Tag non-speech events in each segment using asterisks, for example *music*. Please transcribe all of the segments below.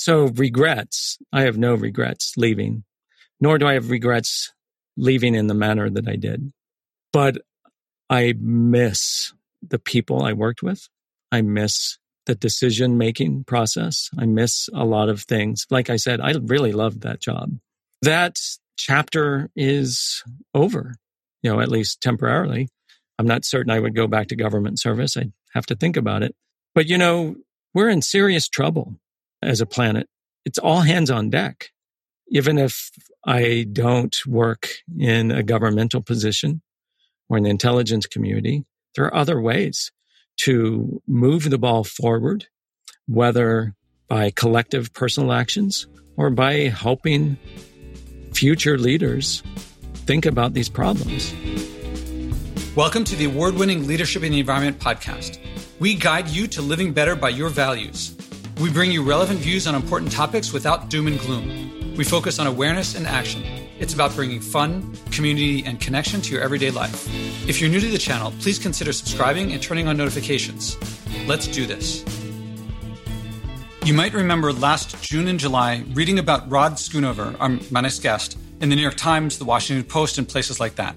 So, regrets. I have no regrets leaving, nor do I have regrets leaving in the manner that I did. But I miss the people I worked with. I miss the decision making process. I miss a lot of things. Like I said, I really loved that job. That chapter is over, you know, at least temporarily. I'm not certain I would go back to government service. I'd have to think about it. But, you know, we're in serious trouble as a planet. It's all hands on deck. Even if I don't work in a governmental position or in the intelligence community, there are other ways to move the ball forward, whether by collective personal actions or by helping future leaders think about these problems. Welcome to the award winning Leadership in the Environment podcast. We guide you to living better by your values. We bring you relevant views on important topics without doom and gloom. We focus on awareness and action. It's about bringing fun, community, and connection to your everyday life. If you're new to the channel, please consider subscribing and turning on notifications. Let's do this. You might remember last June and July reading about Rod Schoonover, our, next guest, in the New York Times, the Washington Post, and places like that.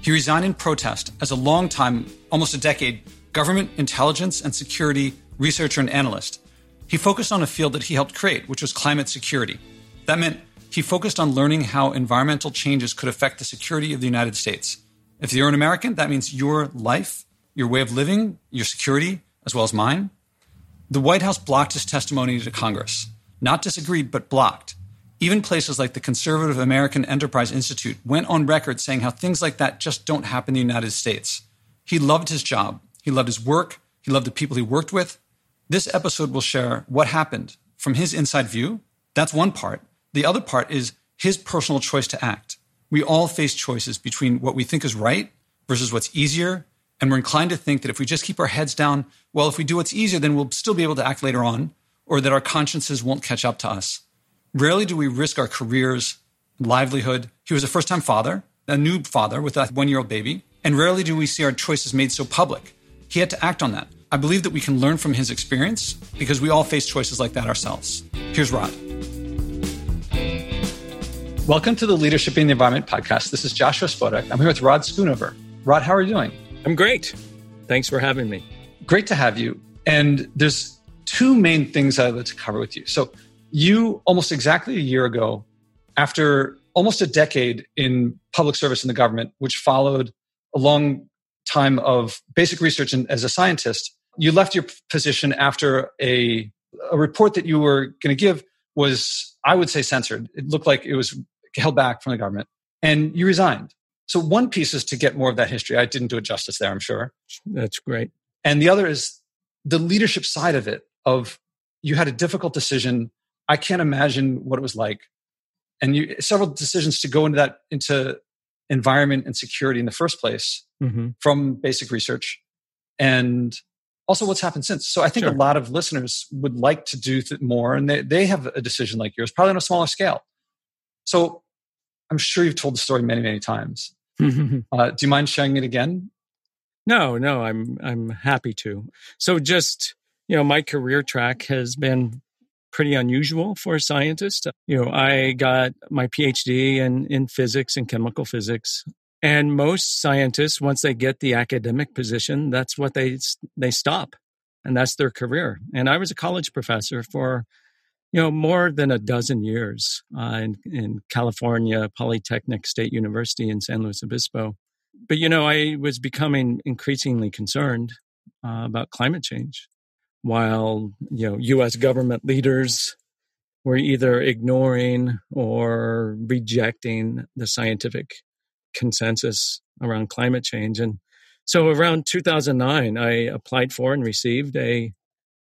He resigned in protest as a long time, almost a decade, government intelligence and security researcher and analyst. He focused on a field that he helped create, which was climate security. That meant he focused on learning how environmental changes could affect the security of the United States. If you're an American, that means your life, your way of living, your security, as well as mine. The White House blocked his testimony to Congress. Not disagreed, but blocked. Even places like the Conservative American Enterprise Institute went on record saying how things like that just don't happen in the United States. He loved his job. He loved his work. He loved the people he worked with. This episode will share what happened from his inside view. That's one part. The other part is his personal choice to act. We all face choices between what we think is right versus what's easier. And we're inclined to think that if we just keep our heads down, well, if we do what's easier, then we'll still be able to act later on, or that our consciences won't catch up to us. Rarely do we risk our careers, livelihood. He was a first time father, a new father with a one year old baby. And rarely do we see our choices made so public. He had to act on that. I believe that we can learn from his experience because we all face choices like that ourselves. Here's Rod. Welcome to the Leadership in the Environment podcast. This is Joshua Spodek. I'm here with Rod Schoonover. Rod, how are you doing? I'm great. Thanks for having me. Great to have you. And there's two main things I'd like to cover with you. So, you almost exactly a year ago, after almost a decade in public service in the government, which followed a long time of basic research and as a scientist, you left your position after a, a report that you were going to give was, I would say, censored. It looked like it was held back from the government, and you resigned. So one piece is to get more of that history. I didn't do it justice there, I'm sure. That's great. And the other is the leadership side of it of you had a difficult decision. I can't imagine what it was like. And you several decisions to go into that into environment and security in the first place mm-hmm. from basic research and also what's happened since. So I think sure. a lot of listeners would like to do th- more and they, they have a decision like yours, probably on a smaller scale. So I'm sure you've told the story many, many times. *laughs* uh, do you mind sharing it again? No, no, I'm I'm happy to. So just you know, my career track has been pretty unusual for a scientist. You know, I got my PhD in in physics and chemical physics, and most scientists, once they get the academic position, that's what they they stop, and that's their career. And I was a college professor for you know, more than a dozen years uh, in, in California, Polytechnic State University in San Luis Obispo. But, you know, I was becoming increasingly concerned uh, about climate change while, you know, U.S. government leaders were either ignoring or rejecting the scientific consensus around climate change. And so around 2009, I applied for and received a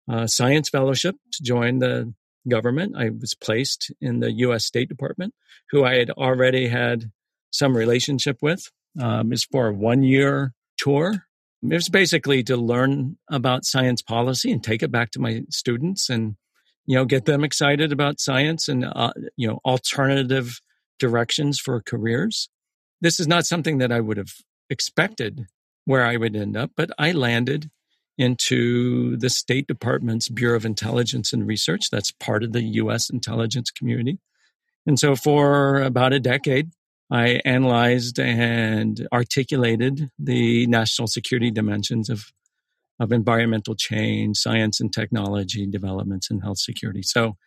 uh, science fellowship to join the government. I was placed in the U.S. State Department, who I had already had some relationship with. Um, it's for a one year tour. It was basically to learn about science policy and take it back to my students and, you know, get them excited about science and, uh, you know, alternative directions for careers. This is not something that I would have expected where I would end up, but I landed into the State Department's Bureau of Intelligence and Research. That's part of the U.S. intelligence community. And so for about a decade, I analyzed and articulated the national security dimensions of, of environmental change, science and technology developments, and health security. So,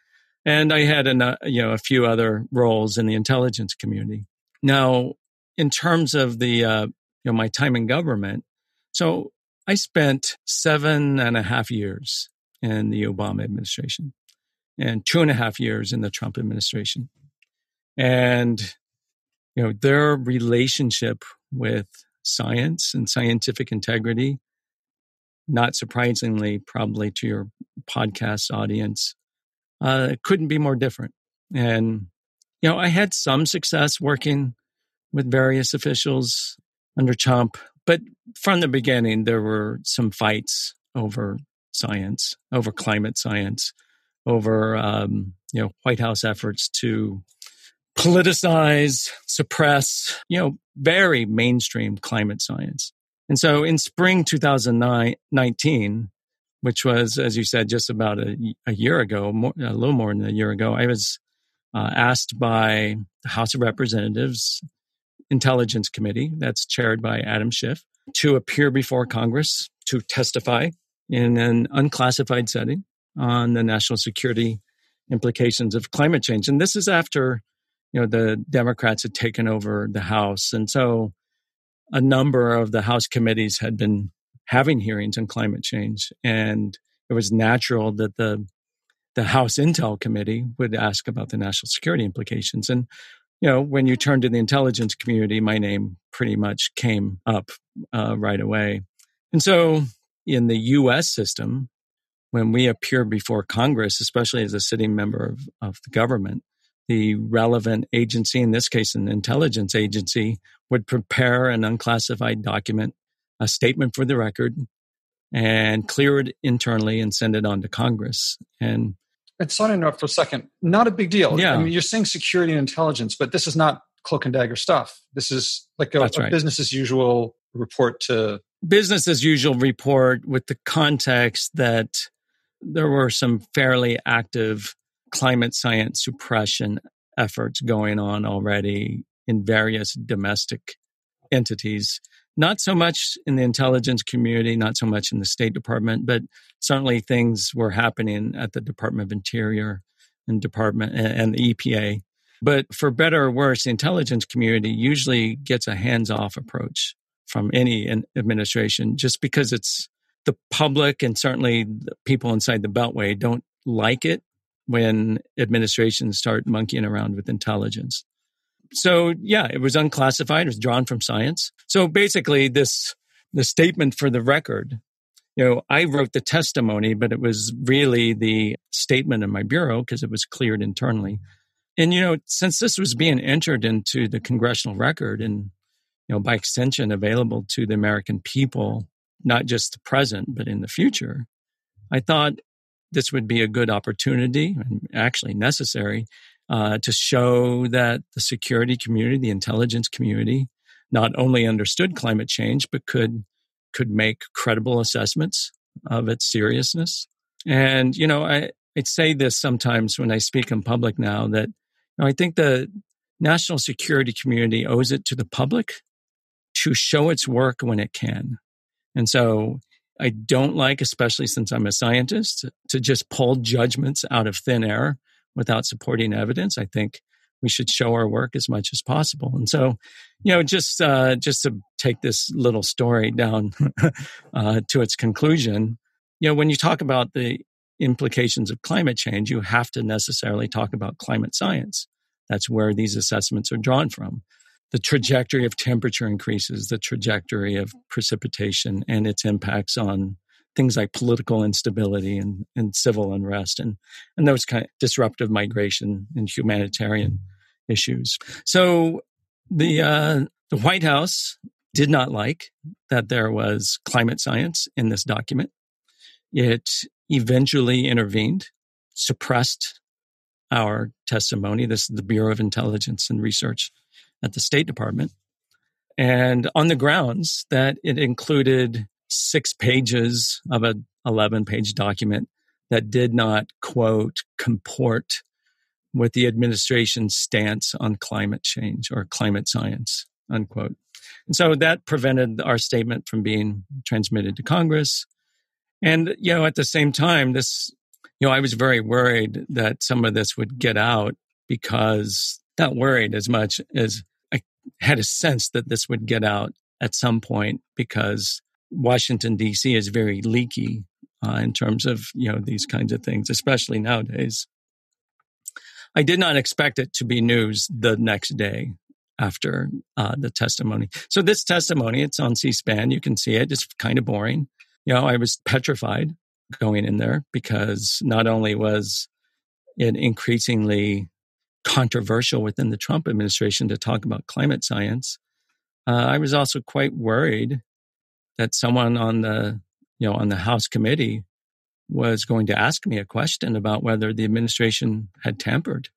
and I had a you know a few other roles in the intelligence community. Now, in terms of the uh, you know my time in government, so I spent seven and a half years in the Obama administration and two and a half years in the Trump administration. And, you know, their relationship with science and scientific integrity, not surprisingly, probably to your podcast audience, uh, couldn't be more different. And, you know, I had some success working with various officials under Trump, but from the beginning, there were some fights over science, over climate science, over um, you know White House efforts to politicize, suppress, you know, very mainstream climate science. And so in spring 2019, which was, as you said, just about a, a year ago, more, a little more than a year ago, I was uh, asked by the House of Representatives Intelligence Committee, that's chaired by Adam Schiff, to appear before Congress to testify in an unclassified setting on the national security implications of climate change. And this is after you know the Democrats had taken over the House, and so a number of the House committees had been having hearings on climate change, and it was natural that the the House Intel Committee would ask about the national security implications. And you know, when you turn to the intelligence community, my name pretty much came up uh, right away. And so, in the U.S. system, when we appear before Congress, especially as a sitting member of, of the government, the relevant agency, in this case, an intelligence agency, would prepare an unclassified document, a statement for the record, and clear it internally and send it on to Congress. And it's on interrupt for a second. Not a big deal. Yeah. I mean, you're saying security and intelligence, but this is not cloak and dagger stuff. This is like a, a right. business as usual report to business as usual report with the context that there were some fairly active climate science suppression efforts going on already in various domestic entities. Not so much in the intelligence community, not so much in the State Department, but certainly things were happening at the Department of Interior and Department and the EPA. But for better or worse, the intelligence community usually gets a hands-off approach from any administration just because it's the public and certainly the people inside the beltway don't like it when administrations start monkeying around with intelligence. So yeah, it was unclassified. It was drawn from science. So basically, this the statement for the record. You know, I wrote the testimony, but it was really the statement in my bureau because it was cleared internally. And you know, since this was being entered into the congressional record and you know by extension available to the American people, not just the present but in the future, I thought this would be a good opportunity and actually necessary uh, to show that the security community, the intelligence community, not only understood climate change but could could make credible assessments of its seriousness. And you know, I I say this sometimes when I speak in public now that you know, I think the national security community owes it to the public to show its work when it can. And so I don't like, especially since I'm a scientist, to just pull judgments out of thin air without supporting evidence. I think we should show our work as much as possible. And so, you know, just uh, just to take this little story down *laughs* uh, to its conclusion, you know, when you talk about the implications of climate change, you have to necessarily talk about climate science. That's where these assessments are drawn from the trajectory of temperature increases, the trajectory of precipitation, and its impacts on things like political instability and, and civil unrest and, and those kind of disruptive migration and humanitarian issues. So the uh, the White House did not like that there was climate science in this document. It eventually intervened, suppressed our testimony. This is the Bureau of Intelligence and Research at the State Department. And on the grounds that it included six pages of a 11 page document that did not quote comport with the administration's stance on climate change or climate science unquote. And so that prevented our statement from being transmitted to congress. And you know at the same time this you know i was very worried that some of this would get out because not worried as much as i had a sense that this would get out at some point because washington d.c is very leaky uh, in terms of you know these kinds of things, especially nowadays. I did not expect it to be news the next day after uh, the testimony. So this testimony, it's on C-SPAN. You can see it. It's kind of boring. You know, I was petrified going in there because not only was it increasingly controversial within the Trump administration to talk about climate science, uh, I was also quite worried that someone on the you know, on the House committee was going to ask me a question about whether the administration had tampered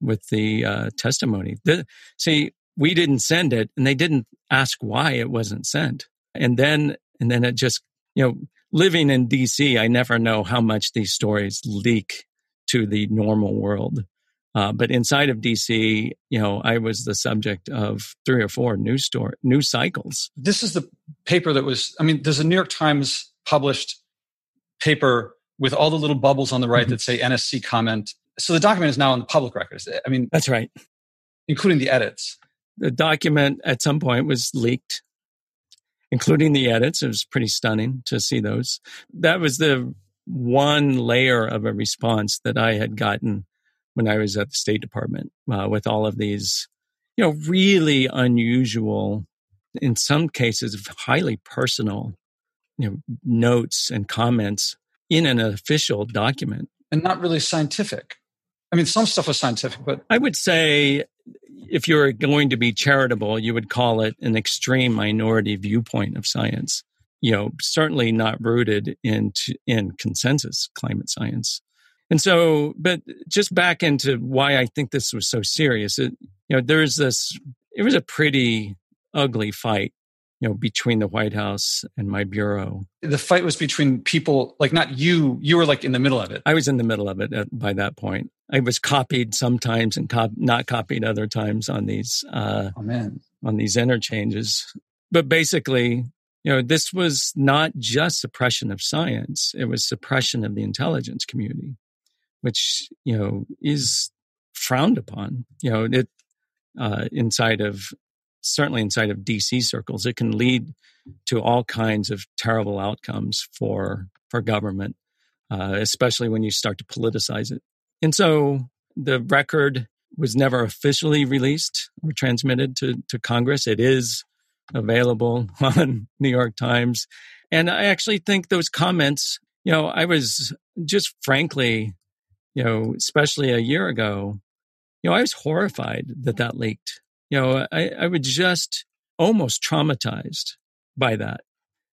with the uh, testimony. The, see, we didn't send it, and they didn't ask why it wasn't sent. And then, and then it just, you know, living in DC, I never know how much these stories leak to the normal world. Uh, but inside of DC, you know, I was the subject of three or four news story news cycles. This is the paper that was. I mean, there's a New York Times published paper with all the little bubbles on the right mm-hmm. that say NSC comment. So the document is now on the public record. I mean, that's right, including the edits. The document at some point was leaked, including the edits. It was pretty stunning to see those. That was the one layer of a response that I had gotten when I was at the State Department uh, with all of these, you know, really unusual, in some cases, highly personal, you know, notes and comments in an official document. And not really scientific. I mean, some stuff was scientific, but I would say if you're going to be charitable, you would call it an extreme minority viewpoint of science. You know, certainly not rooted in in consensus climate science. And so, but just back into why I think this was so serious. It, you know, there's this, it was a pretty ugly fight, you know, between the White House and my bureau. The fight was between people, like not you, you were like in the middle of it. I was in the middle of it at, by that point. I was copied sometimes and cop- not copied other times on these, uh, oh, man. on these interchanges. But basically, you know, this was not just suppression of science. It was suppression of the intelligence community which you know is frowned upon. You know, it uh, inside of certainly inside of DC circles, it can lead to all kinds of terrible outcomes for for government, uh, especially when you start to politicize it. And so the record was never officially released or transmitted to, to Congress. It is available *laughs* on New York Times. And I actually think those comments, you know, I was just frankly you know, especially a year ago, you know, I was horrified that that leaked. You know, I, I was just almost traumatized by that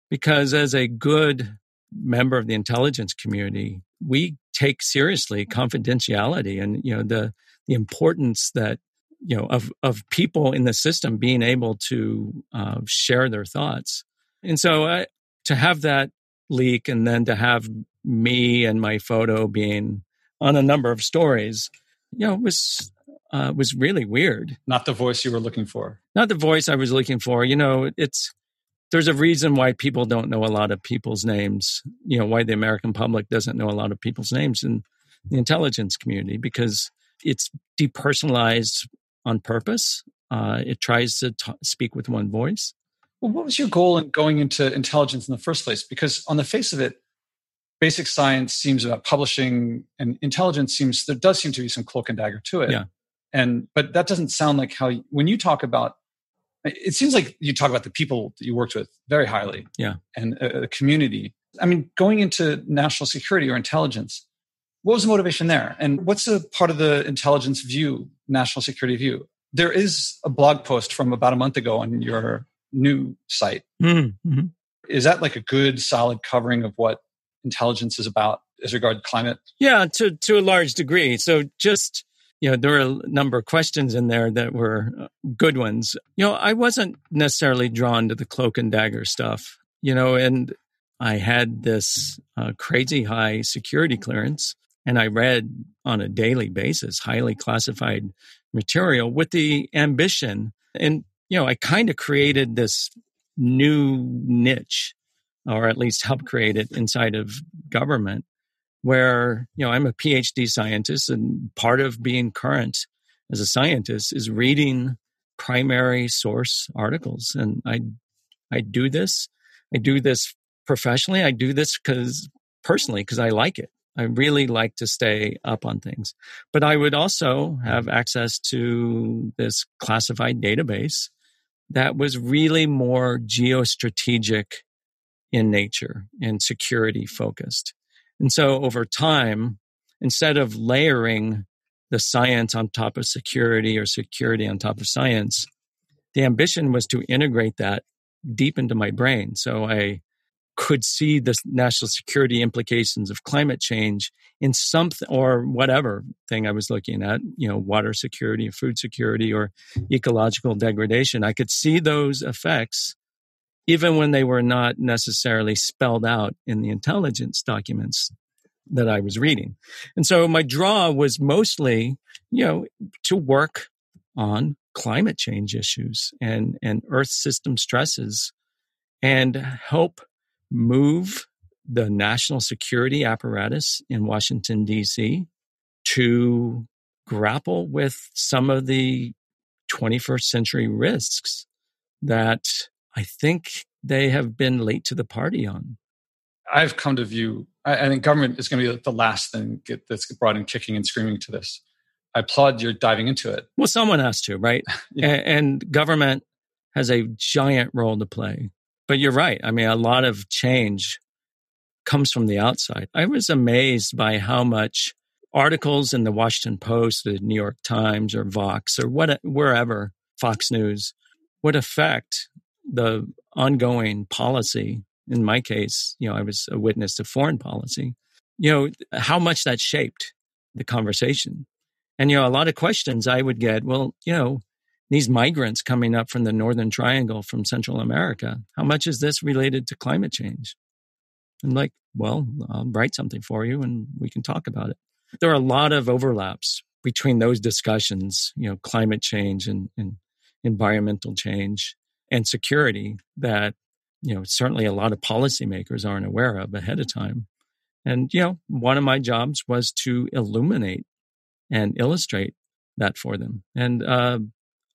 because as a good member of the intelligence community, we take seriously confidentiality and, you know, the, the importance that, you know, of, of people in the system being able to uh, share their thoughts. And so I, to have that leak and then to have me and my photo being on a number of stories, you know, was uh, was really weird. Not the voice you were looking for. Not the voice I was looking for. You know, it's there's a reason why people don't know a lot of people's names. You know, why the American public doesn't know a lot of people's names in the intelligence community because it's depersonalized on purpose. Uh, it tries to t- speak with one voice. Well, what was your goal in going into intelligence in the first place? Because on the face of it, basic science seems about publishing and intelligence seems there does seem to be some cloak and dagger to it. Yeah. And but that doesn't sound like how when you talk about it seems like you talk about the people that you worked with very highly. Yeah. And a, a community. I mean going into national security or intelligence what was the motivation there? And what's a part of the intelligence view national security view? There is a blog post from about a month ago on your new site. Mm-hmm. is that like a good solid covering of what intelligence is about as regard climate? Yeah, to to a large degree. So just you know, there were a number of questions in there that were uh, good ones. You know, I wasn't necessarily drawn to the cloak and dagger stuff. you know, and I had this uh, crazy high security clearance and I read on a daily basis highly classified material with the ambition. And, you know, I kind of created this new niche, or at least help create it inside of government, where, you know, I'm a PhD scientist and part of being current as a scientist is reading primary source articles. And I, I do this. I do this professionally. I do this because personally, because I like it. I really like to stay up on things. But I would also have access to this classified database that was really more geostrategic in nature and security focused. And so over time, instead of layering the science on top of security or security on top of science, the ambition was to integrate that deep into my brain. So I could see the national security implications of climate change in something or whatever thing I was looking at, you know, water security, food security, or ecological degradation. I could see those effects even when they were not necessarily spelled out in the intelligence documents that I was reading. And so my draw was mostly, you know, to work on climate change issues and, and earth system stresses and help move the national security apparatus in Washington, D.C. to grapple with some of the 21st century risks that I think they have been late to the party on. I've come to view, I, think government is going to be the last thing get, that's brought in kicking and screaming to this. I applaud your diving into it. Well, someone has to, right? *laughs* yeah. and, and government has a giant role to play. But you're right. I mean, a lot of change comes from the outside. I was amazed by how much articles in the Washington Post, the New York Times, or Vox, or what, wherever, Fox News, would affect the ongoing policy. In my case, you know, I was a witness to foreign policy. You know, how much that shaped the conversation. And, you know, a lot of questions I would get, well, you know, these migrants coming up from the Northern Triangle from Central America, how much is this related to climate change? And like, well, I'll write something for you and we can talk about it. There are a lot of overlaps between those discussions, you know, climate change and, and environmental change and security that, you know, certainly a lot of policymakers aren't aware of ahead of time. And, you know, one of my jobs was to illuminate and illustrate that for them. And uh,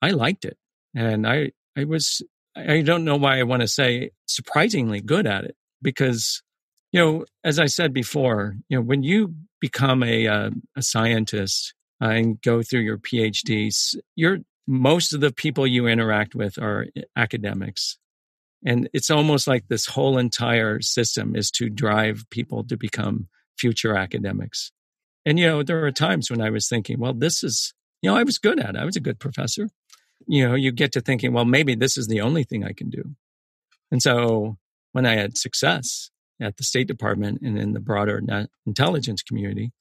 I liked it. And I, I was, I don't know why I want to say surprisingly good at it because, you know, as I said before, you know, when you become a, uh, a scientist and go through your PhDs, you're, most of the people you interact with are academics. And it's almost like this whole entire system is to drive people to become future academics. And, you know, there are times when I was thinking, well, this is, you know, I was good at it. I was a good professor you know, you get to thinking, well, maybe this is the only thing I can do. And so when I had success at the State Department and in the broader intelligence community,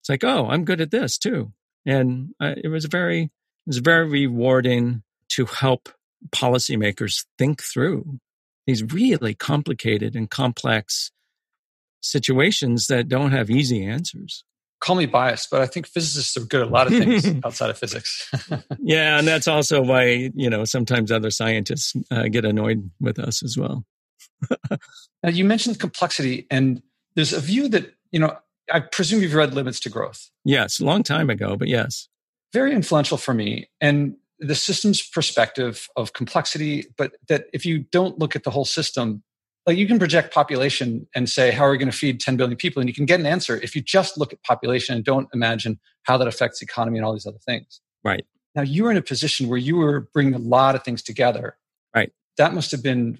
it's like, oh, I'm good at this too. And uh, it was a very, it was very rewarding to help policymakers think through these really complicated and complex situations that don't have easy answers call me biased, but I think physicists are good at a lot of things *laughs* outside of physics. *laughs* yeah, and that's also why you know sometimes other scientists uh, get annoyed with us as well. *laughs* now you mentioned complexity, and there's a view that you know I presume you've read Limits to Growth. Yes, a long time ago, but yes, very influential for me. And the system's perspective of complexity, but that if you don't look at the whole system, like you can project population and say how are we going to feed 10 billion people? And you can get an answer if you just look at population and don't imagine how that affects the economy and all these other things. Right. Now you were in a position where you were bringing a lot of things together. Right. That must have been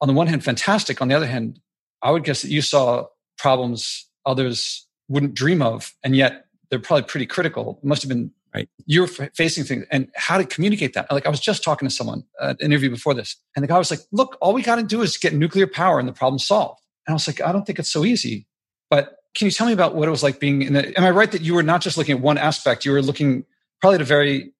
on the one hand fantastic. On the other hand i would guess that you saw problems others wouldn't dream of and yet they're probably pretty critical. It must have been right you're facing things and how to communicate that like i was just talking to someone uh, an interview before this and the guy was like look all we got to do is get nuclear power and the problem solved and i was like i don't think it's so easy but can you tell me about what it was like being in the am i right that you were not just looking at one aspect you were looking probably at a very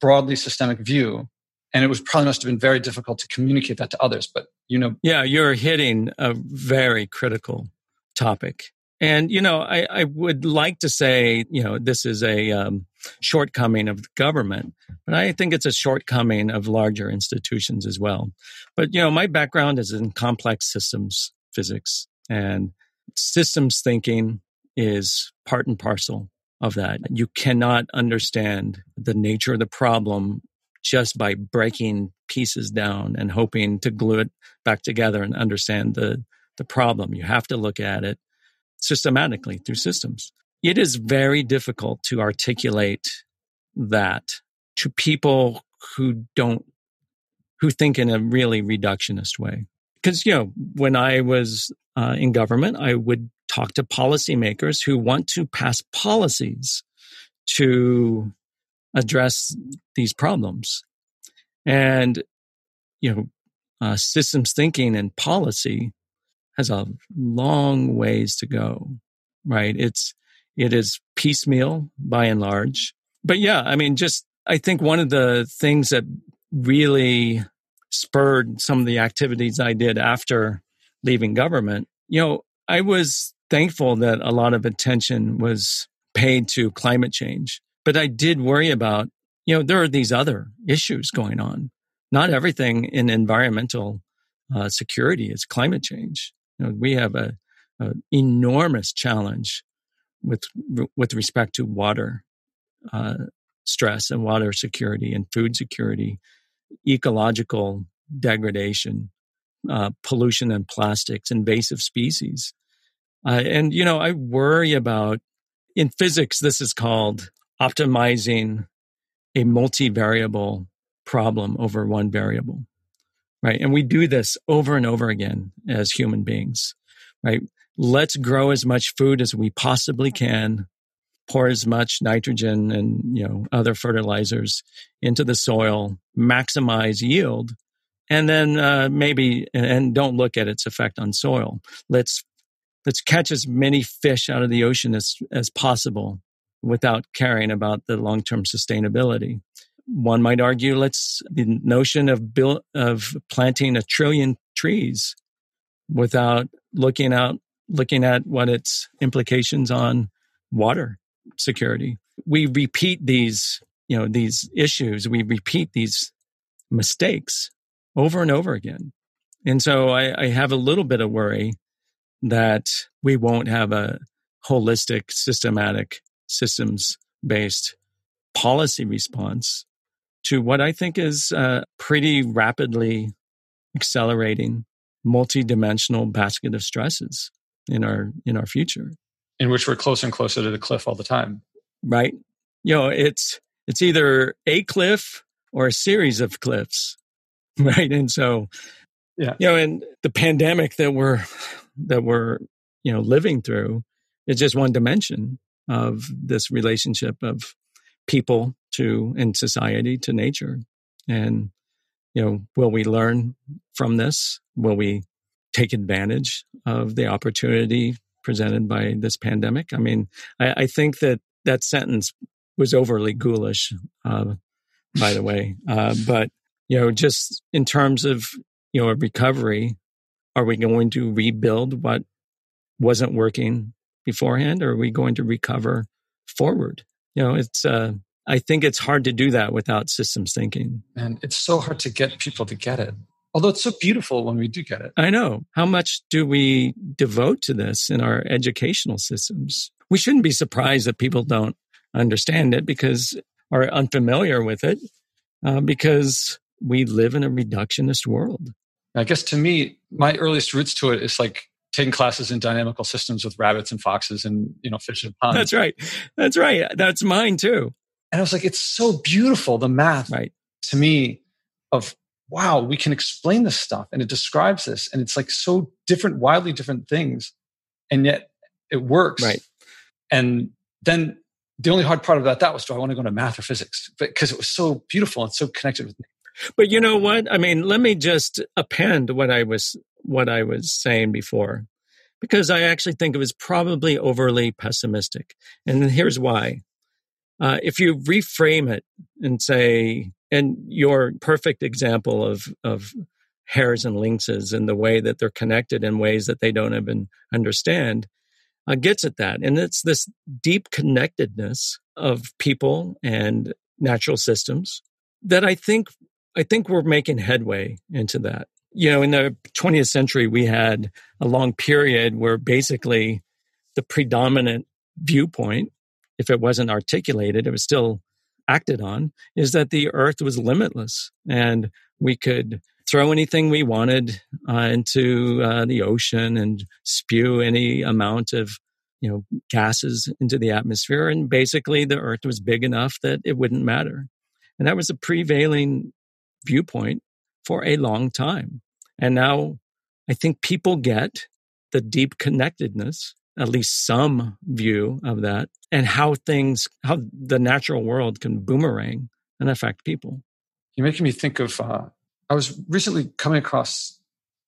broadly systemic view and it was probably must have been very difficult to communicate that to others but you know. Yeah, you're hitting a very critical topic. And, you know, I, I would like to say, you know, this is a um, shortcoming of government, but I think it's a shortcoming of larger institutions as well. But, you know, my background is in complex systems physics and systems thinking is part and parcel of that. You cannot understand the nature of the problem just by breaking pieces down and hoping to glue it back together and understand the, the problem. You have to look at it systematically through systems. It is very difficult to articulate that to people who don't, who think in a really reductionist way. Because, you know, when I was uh, in government, I would talk to policymakers who want to pass policies to address these problems. And, you know, uh, systems thinking and policy has a long ways to go, right? It's, it is piecemeal by and large. But yeah, I mean, just, I think one of the things that really spurred some of the activities I did after leaving government, you know, I was thankful that a lot of attention was paid to climate change. But I did worry about, you know, there are these other issues going on. Not everything in environmental uh, security is climate change. You know, we have a, a, enormous challenge with with respect to water uh, stress and water security and food security, ecological degradation, uh, pollution and plastics, invasive species. Uh, and, you know, I worry about in physics, this is called optimizing a multivariable problem over one variable. Right. And we do this over and over again as human beings. Right. Let's grow as much food as we possibly can, pour as much nitrogen and, you know, other fertilizers into the soil, maximize yield, and then uh, maybe and don't look at its effect on soil. Let's let's catch as many fish out of the ocean as, as possible without caring about the long term sustainability. One might argue, let's the notion of build, of planting a trillion trees without looking out looking at what its implications on water security. We repeat these, you know, these issues. We repeat these mistakes over and over again. And so I, I have a little bit of worry that we won't have a holistic, systematic, systems based policy response to what I think is a pretty rapidly accelerating multi-dimensional basket of stresses in our in our future. In which we're closer and closer to the cliff all the time. Right. You know it's it's either a cliff or a series of cliffs. *laughs* Right? And so yeah. you know and the pandemic that we're that we're you know living through is just one dimension of this relationship of people to and society to nature. And you know will we learn from this? Will we take advantage of the opportunity presented by this pandemic i mean i, I think that that sentence was overly ghoulish uh, by the way *laughs* uh, but you know just in terms of you know recovery are we going to rebuild what wasn't working beforehand or are we going to recover forward? You know, it's, uh, I think it's hard to do that without systems thinking. And it's so hard to get people to get it. Although it's so beautiful when we do get it. I know. How much do we devote to this in our educational systems? We shouldn't be surprised that people don't understand it because are unfamiliar with it uh, because we live in a reductionist world. I guess to me, my earliest roots to it is like taking classes in dynamical systems with rabbits and foxes and you know fish and ponds. That's right. That's right. That's mine too. And I was like, it's so beautiful the math right. to me of wow, we can explain this stuff and it describes this and it's like so different, wildly different things, and yet it works. Right. And then the only hard part about that was do I want to go to math or physics? Because it was so beautiful and so connected with me. But you know what? I mean, let me just append what I was what I was saying before, because I actually think it was probably overly pessimistic, and here's why. Uh, if you reframe it and say, and your perfect example of of hares and lynxes and the way that they're connected in ways that they don't even understand uh, gets at that. And it's this deep connectedness of people and natural systems that I think I think we're making headway into that. You know, in the 20th century, we had a long period where basically the predominant viewpoint, if it wasn't articulated, it was still acted on, is that the earth was limitless and we could throw anything we wanted uh, into uh, the ocean and spew any amount of you know gases into the atmosphere and basically the earth was big enough that it wouldn't matter. And that was a prevailing viewpoint for a long time. And now i think people get the deep connectedness at least some view of that and how things how the natural world can boomerang and affect people you're making me think of uh, I was recently coming across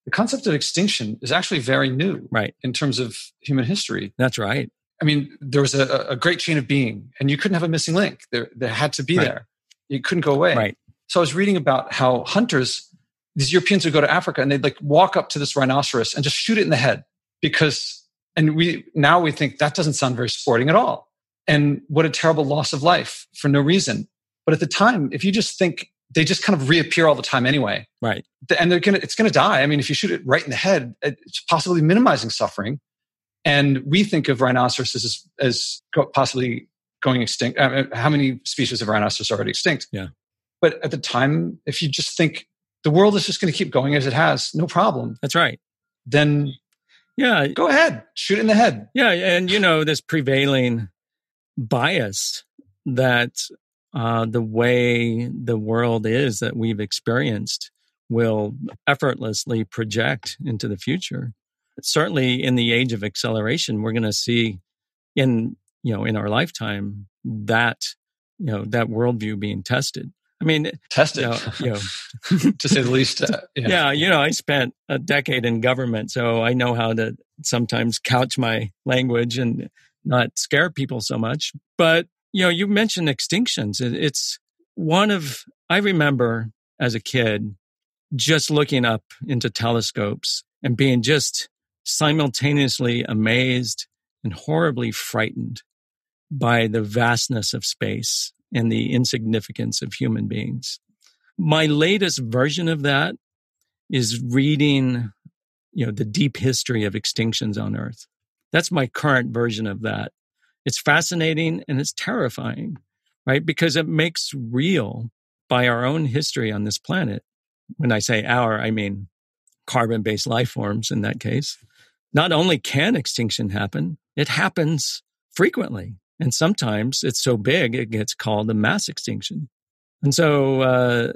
the concept of extinction is actually very new, right? In terms of human history, that's right. I mean, there was a, a great chain of being, and you couldn't have a missing link. There, there had to be right. there. You couldn't go away. Right. So I was reading about how hunters, these Europeans would go to Africa and they'd like walk up to this rhinoceros and just shoot it in the head because, and we now we think that doesn't sound very sporting at all. And what a terrible loss of life for no reason. But at the time, if you just think they just kind of reappear all the time anyway. Right. And they're gonna it's gonna die. I mean, if you shoot it right in the head, it's possibly minimizing suffering. And we think of rhinoceroses as, as possibly going extinct. I mean, how many species of rhinoceros are already extinct? Yeah. But at the time, if you just think the world is just going to keep going as it has, no problem. That's right. Then, yeah, go ahead, shoot in the head. Yeah, and you know this prevailing bias that uh, the way the world is that we've experienced will effortlessly project into the future. Certainly, in the age of acceleration, we're going to see in you know in our lifetime that you know that worldview being tested. I mean, tested, you know, *laughs* you know to say the least. Uh, yeah. yeah, you know, I spent a decade in government, so I know how to sometimes couch my language and not scare people so much. But you know, you mentioned extinctions. It's one of, I remember as a kid just looking up into telescopes and being just simultaneously amazed and horribly frightened by the vastness of space and the insignificance of human beings. My latest version of that is reading, you know, the deep history of extinctions on Earth. That's my current version of that. It's fascinating and it's terrifying, right? Because it makes real by our own history on this planet. When I say our, I mean carbon based life forms in that case. Not only can extinction happen, it happens frequently. And sometimes it's so big, it gets called a mass extinction. And so, uh,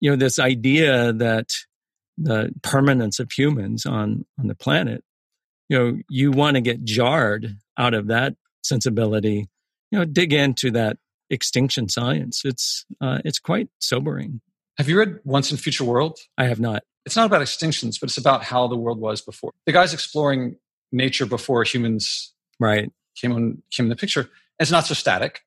you know, this idea that the permanence of humans on, on the planet, you know, you want to get jarred out of that sensibility, you know, dig into that extinction science. It's uh, it's quite sobering. Have you read Once and Future World? I have not. It's not about extinctions, but it's about how the world was before. The guy's exploring nature before humans right came on came in the picture. And it's not so static.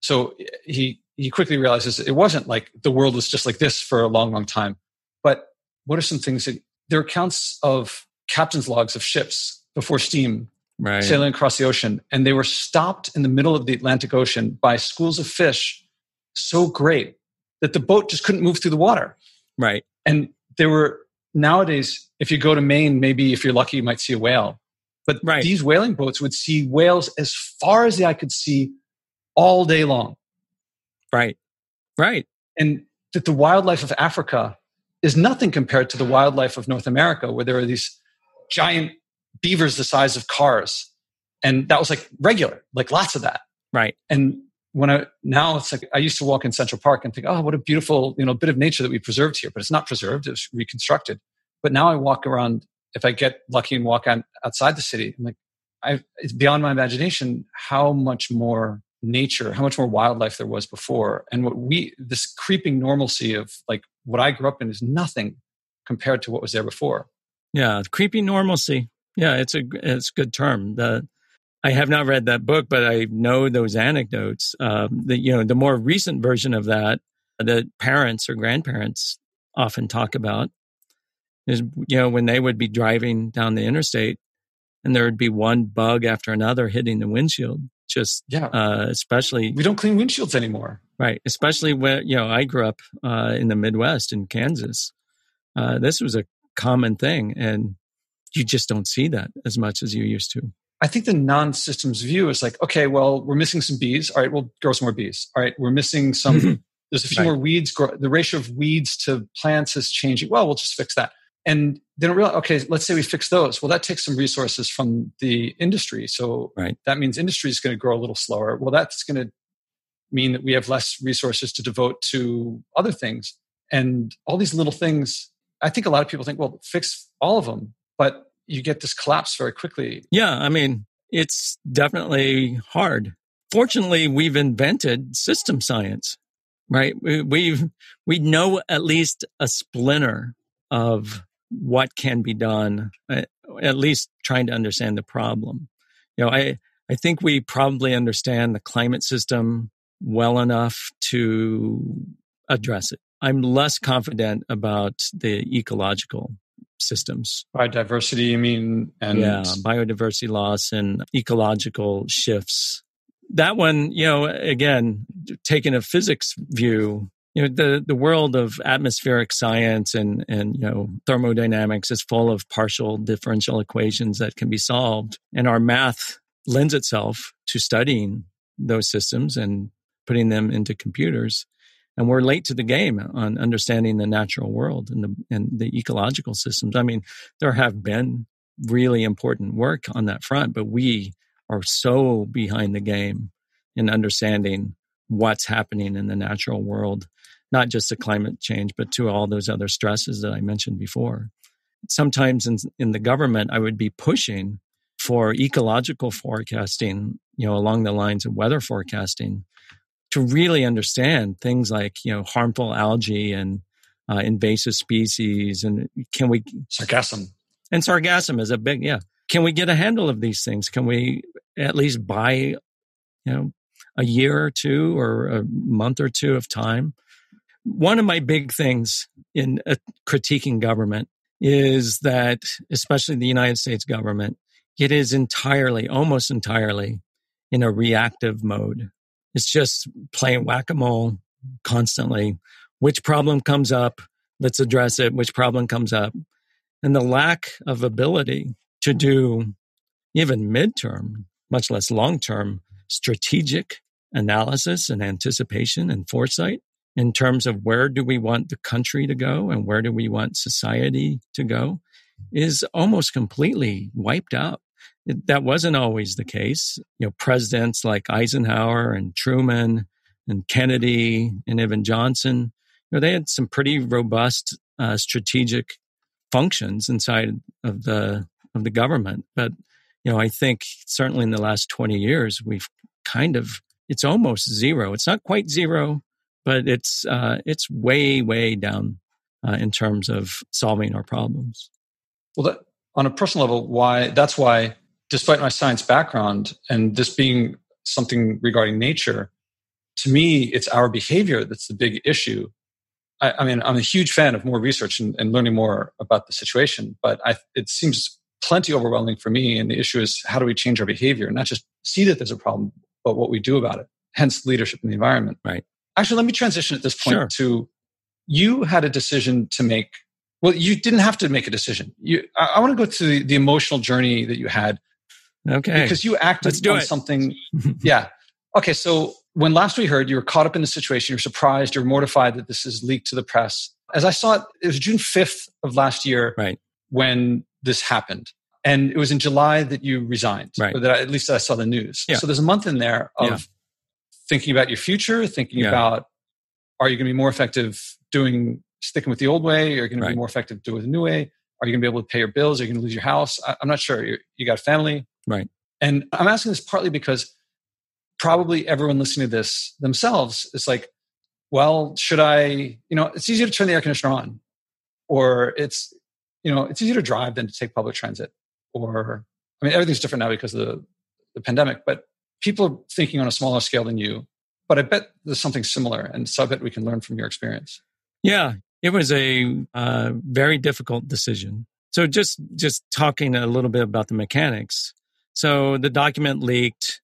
So he he quickly realizes it wasn't like the world was just like this for a long, long time. But what are some things that there are accounts of captain's logs of ships before steam right. sailing across the ocean, and they were stopped in the middle of the Atlantic Ocean by schools of fish so great that the boat just couldn't move through the water. Right. And there were nowadays, if you go to Maine, maybe if you're lucky, you might see a whale. But right. these whaling boats would see whales as far as the eye could see all day long. Right. Right. And that the wildlife of Africa is nothing compared to the wildlife of North America, where there are these giant beavers the size of cars. And that was like regular, like lots of that. Right. And when I now it's like I used to walk in Central Park and think, oh, what a beautiful, you know, bit of nature that we preserved here. But it's not preserved, it's reconstructed. But now I walk around, if I get lucky and walk on, outside the city, I'm like, I, it's beyond my imagination how much more nature, how much more wildlife there was before. And what we, this creeping normalcy of like what I grew up in is nothing compared to what was there before. Yeah, creepy normalcy. Yeah, it's a it's a good term. The I have not read that book, but I know those anecdotes. Um, you know the more recent version of that that parents or grandparents often talk about is you know when they would be driving down the interstate and there would be one bug after another hitting the windshield just yeah. uh, especially we don't clean windshields anymore. Right especially when you know i grew up uh, in the midwest in kansas uh, this was a common thing and you just don't see that as much as you used to. I think the non-systems view is like okay well we're missing some bees. All right we'll grow some more bees. All right we're missing some *laughs* there's a few right. more weeds grow, the ratio of weeds to plants is changing. Well we'll just fix that and they don't realize okay let's say we fix those. Well that takes some resources from the industry. So right. that means industry is going to grow a little slower. Well that's going to mean that we have less resources to devote to other things. And all these little things i think a lot of people think well fix all of them but you get this collapse very quickly. Yeah i mean it's definitely hard. Fortunately we've invented system science right? We've we know at least a splinter of what can be done, uh, at least trying to understand the problem. You know, I, I think we probably understand the climate system well enough to address it. I'm less confident about the ecological systems. Biodiversity, you mean? And yeah, biodiversity loss and ecological shifts. That one, you know, again, taking a physics view, you know the the world of atmospheric science and and you know thermodynamics is full of partial differential equations that can be solved. And our math lends itself to studying those systems and putting them into computers. And we're late to the game on understanding the natural world and the and the ecological systems. I mean there have been really important work on that front but we are so behind the game in understanding what's happening in the natural world not just to climate change, but to all those other stresses that I mentioned before. Sometimes in, in the government, I would be pushing for ecological forecasting, you know, along the lines of weather forecasting to really understand things like, you know, harmful algae and uh, invasive species. And can we. Sargassum. And sargassum is a big, yeah. Can we get a handle of these things? Can we at least buy, you know, a year or two or a month or two of time one of my big things in uh, critiquing government is that, especially the United States government, it is entirely, almost entirely in a reactive mode. It's just playing whack a mole constantly. Which problem comes up? Let's address it. Which problem comes up? And the lack of ability to do even midterm, much less long term, strategic analysis and anticipation and foresight in terms of where do we want the country to go and where do we want society to go is almost completely wiped out. It, that wasn't always the case. You know, presidents like Eisenhower and Truman and Kennedy and even Johnson, you know, they had some pretty robust uh, strategic functions inside of the of the government. But you know, I think certainly in the last twenty years, we've kind of it's almost zero. It's not quite zero, but it's uh, it's way way down uh, in terms of solving our problems. Well, that, on a personal level, why that's why, despite my science background and this being something regarding nature, to me, it's our behavior that's the big issue. I, I mean, I'm a huge fan of more research and, and learning more about the situation, but I, it seems plenty overwhelming for me. And the issue is how do we change our behavior, not just see that there's a problem, but what we do about it. Hence, leadership in the environment. Right. Actually, let me transition at this point sure. to you had a decision to make. Well, you didn't have to make a decision. You, I, I want to go to the, the, emotional journey that you had. Okay. Because you acted on it. something. *laughs* yeah. Okay. So when last we heard, you were caught up in the situation. You're surprised. You're mortified that this is leaked to the press. As I saw it, it was June 5th of last year right. when this happened. And it was in July that you resigned. Right. Or that I, at least I saw the news. Yeah. So there's a month in there of yeah thinking about your future, thinking yeah. about are you going to be more effective doing sticking with the old way? Are you going to right. be more effective doing the new way? Are you going to be able to pay your bills? Are you going to lose your house? I, am not sure. You're, you got a family, right? And I'm asking this partly because probably everyone listening to this themselves is like, well, should I? You know, it's easier to turn the air conditioner on, or it's you know, it's easier to drive than to take public transit, or I mean, everything's different now because of the, the pandemic. But people are thinking on a smaller scale than you, but I bet there's something similar. And so I bet we can learn from your experience. Yeah. it was a uh, very difficult decision. So just just talking a little bit about the mechanics. So the document leaked.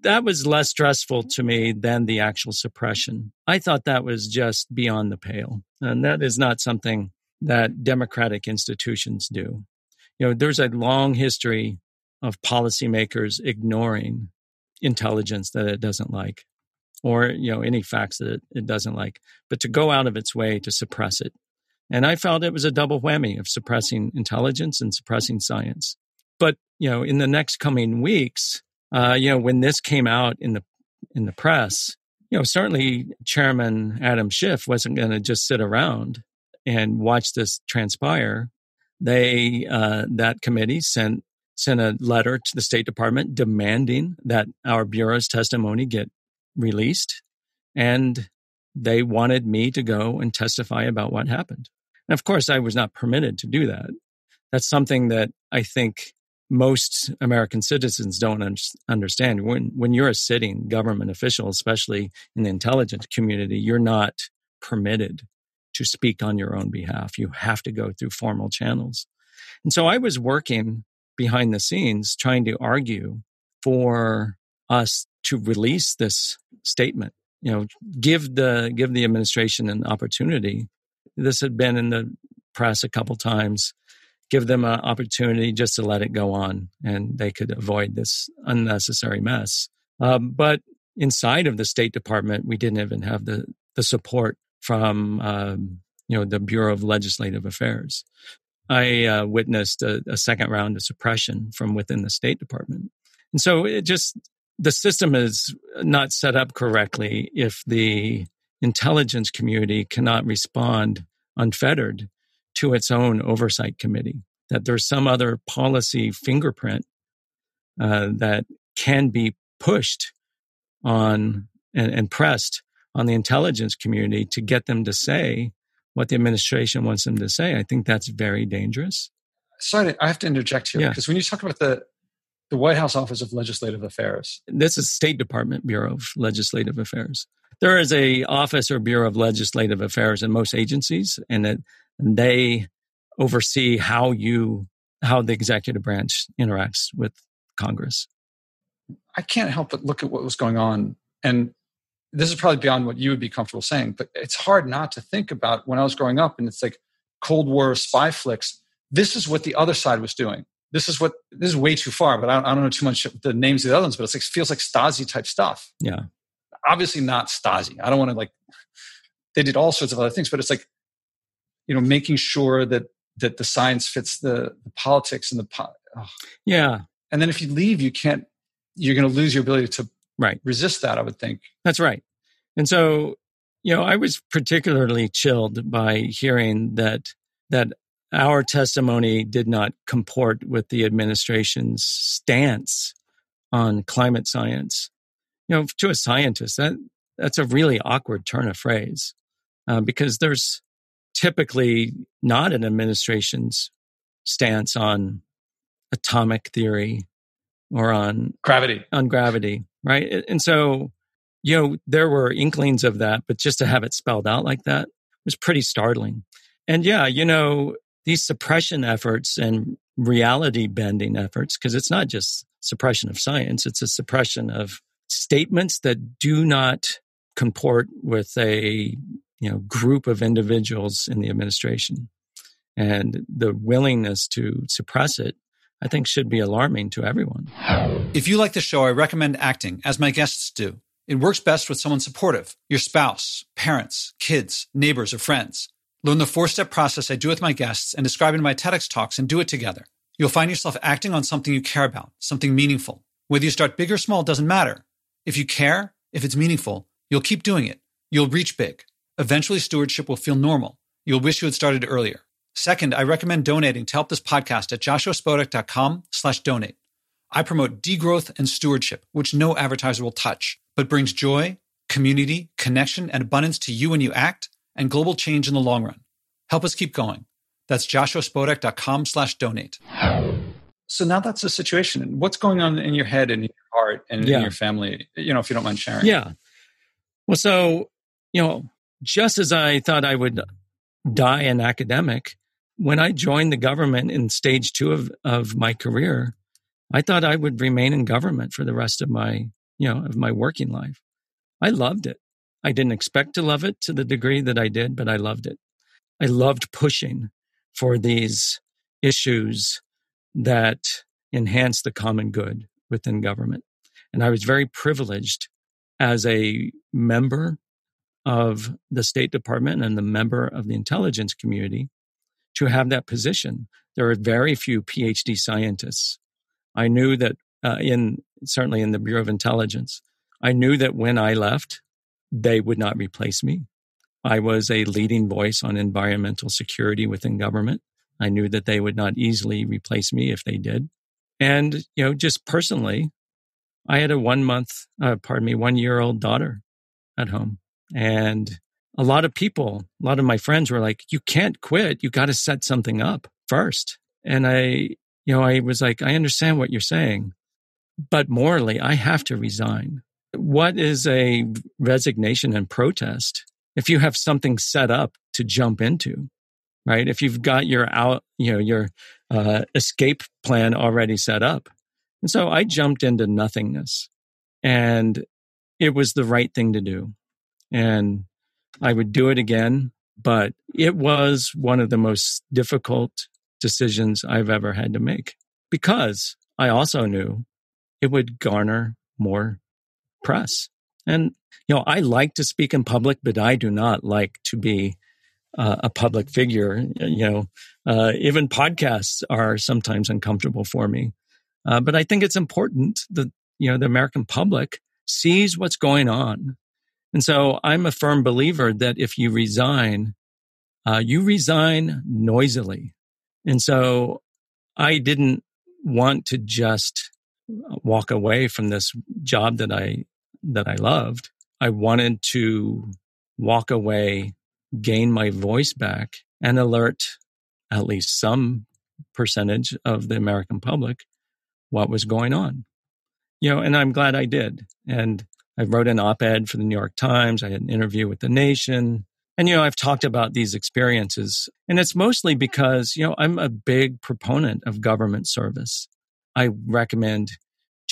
That was less stressful to me than the actual suppression. I thought that was just beyond the pale. And that is not something that democratic institutions do. You know, there's a long history of policymakers ignoring intelligence that it doesn't like or you know any facts that it, doesn't like but to go out of its way to suppress it. And i felt it was a double whammy of suppressing intelligence and suppressing science. But you know in the next coming weeks uh, you know when this came out in the in the press you know certainly chairman adam schiff wasn't going to just sit around and watch this transpire they uh, that committee sent sent a letter to the State Department demanding that our bureau's testimony get released. And they wanted me to go and testify about what happened. And of course, I was not permitted to do that. That's something that I think most American citizens don't un- understand. When, when you're a sitting government official, especially in the intelligence community, you're not permitted to speak on your own behalf. You have to go through formal channels. And so I was working behind the scenes trying to argue for us to release this statement you know give the give the administration an opportunity this had been in the press a couple times give them an opportunity just to let it go on and they could avoid this unnecessary mess um, but inside of the state department we didn't even have the the support from um, you know the bureau of legislative affairs I uh, witnessed a, a, second round of suppression from within the State Department. And so it just, the system is not set up correctly if the intelligence community cannot respond unfettered to its own oversight committee, that there's some other policy fingerprint uh, that can be pushed on and, and pressed on the intelligence community to get them to say what the administration wants them to say. I think that's very dangerous. Sorry, I have to interject here yeah. because when you talk about the the White House Office of Legislative Affairs, this is State Department Bureau of Legislative Affairs. There is a office or bureau of legislative affairs in most agencies, and and they oversee how you how the executive branch interacts with Congress. I can't help but look at what was going on and this is probably beyond what you would be comfortable saying, but it's hard not to think about when I was growing up and it's like Cold War spy flicks. This is what the other side was doing. This is what this is way too far, but I don't, I don't know too much the names of the other ones, but it's like feels like Stasi type stuff. Yeah. Obviously not Stasi. I don't want to like they did all sorts of other things, but it's like, you know, making sure that that the science fits the, the politics and the oh. yeah. And then if you leave, you can't. You're going to lose your ability to right. resist that i would think. That's right. And so you know i was particularly chilled by hearing that that our testimony did not comport with the administration's stance on climate science. You know to a scientist that that's a really awkward turn of phrase uh, because there's typically not an administration's stance on atomic theory or on gravity. on gravity right? And so, you know, there were inklings of that, but just to have it spelled out like that was pretty startling. And yeah, you know, these suppression efforts and reality bending efforts, because it's not just suppression of science, it's a suppression of statements that do not comport with a you know group of individuals in the administration and the willingness to suppress it I think should be alarming to everyone. If you like the show, I recommend acting, as my guests do. It works best with someone supportive your spouse, parents, kids, neighbors, or friends. Learn the four step process I do with my guests and describe in my TEDx talks and do it together. You'll find yourself acting on something you care about, something meaningful. Whether you start big or small doesn't matter. If you care, if it's meaningful, you'll keep doing it. You'll reach big. Eventually, stewardship will feel normal. You'll wish you had started earlier. Second, I recommend donating to help this podcast at joshuaspodek.com slash donate. I promote degrowth and stewardship, which no advertiser will touch, but brings joy, community, connection, and abundance to you when you act and global change in the long run. Help us keep going. That's joshuaspodek.com slash donate. So now that's the situation. What's going on in your head and your heart and yeah. in your family, you know, if you don't mind sharing? Yeah. Well, so, you know, just as I thought I would die an academic. When I joined the government in stage two of, of my career, I thought I would remain in government for the rest of my, you know, of my working life. I loved it. I didn't expect to love it to the degree that I did, but I loved it. I loved pushing for these issues that enhance the common good within government. And I was very privileged as a member of the State Department and the member of the intelligence community to have that position. There are very few PhD scientists. I knew that uh, in certainly in the Bureau of Intelligence, I knew that when I left, they would not replace me. I was a leading voice on environmental security within government. I knew that they would not easily replace me if they did. And, you know, just personally, I had a one month, uh, pardon me, one year old daughter at home. And a lot of people, a lot of my friends were like, you can't quit. You got to set something up first. And I, you know, I was like, I understand what you're saying, but morally, I have to resign. What is a resignation and protest if you have something set up to jump into? right? If you've got your out, you know, your uh, escape plan already set up. And so I jumped into nothingness and it was the right thing to do. And I would do it again, but it was one of the most difficult decisions I've ever had to make because I also knew it would garner more press. And, you know, I like to speak in public, but I do not like to be uh, a public figure. You know, uh, even podcasts are sometimes uncomfortable for me. Uh, but I think it's important that you know the American public sees what's going on, and so I'm a firm believer that if you resign, uh, you resign noisily, and so I didn't want to just walk away from this job that I that I loved. I wanted to walk away gain my voice back and alert at least some percentage of the American public what was going on. You know, and I'm glad I did. And I wrote an op ed for the New York Times. I had an interview with The Nation. And, you know, I've talked about these experiences. And it's mostly because, you know, I'm a big proponent of government service. I recommend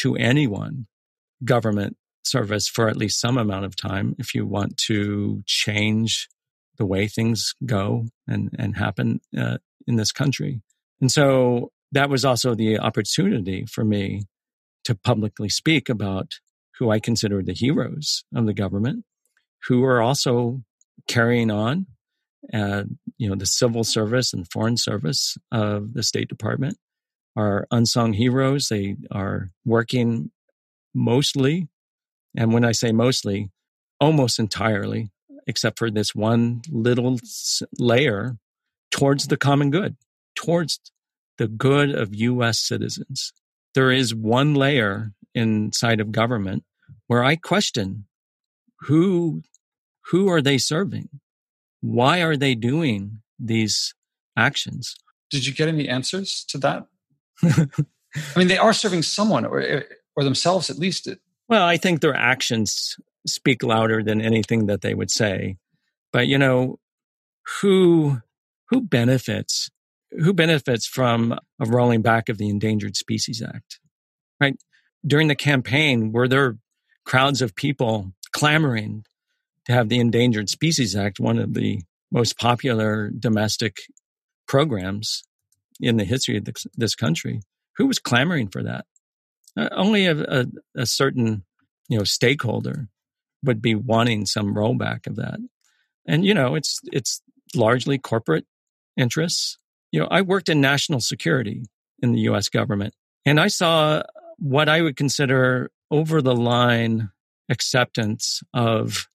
to anyone government service for at least some amount of time if you want to change the way things go and, and happen uh, in this country. And so that was also the opportunity for me to publicly speak about who I consider the heroes of the government, who are also carrying on, uh, you know, the civil service and foreign service of the State Department are unsung heroes. They are working mostly, and when I say mostly, almost entirely except for this one little layer towards the common good, towards the good of US citizens. There is one layer inside of government where I question who who are they serving? Why are they doing these actions? Did you get any answers to that? *laughs* I mean, they are serving someone or eh, or themselves at least. Well, I think their actions speak louder than anything that they would say. But you know, who who benefits who benefits from a rolling back of the Endangered Species Act? Right? During the campaign, were there crowds of people clamoring to have the Endangered Species Act, one of the most popular domestic programs in the history of this, country? Who was clamoring for that? Uh, only a, a, a certain you know stakeholder would be wanting some rollback of that. And you know, it's it's largely corporate interests. You know, I worked in national security in the US government and I saw what I would consider over the line acceptance of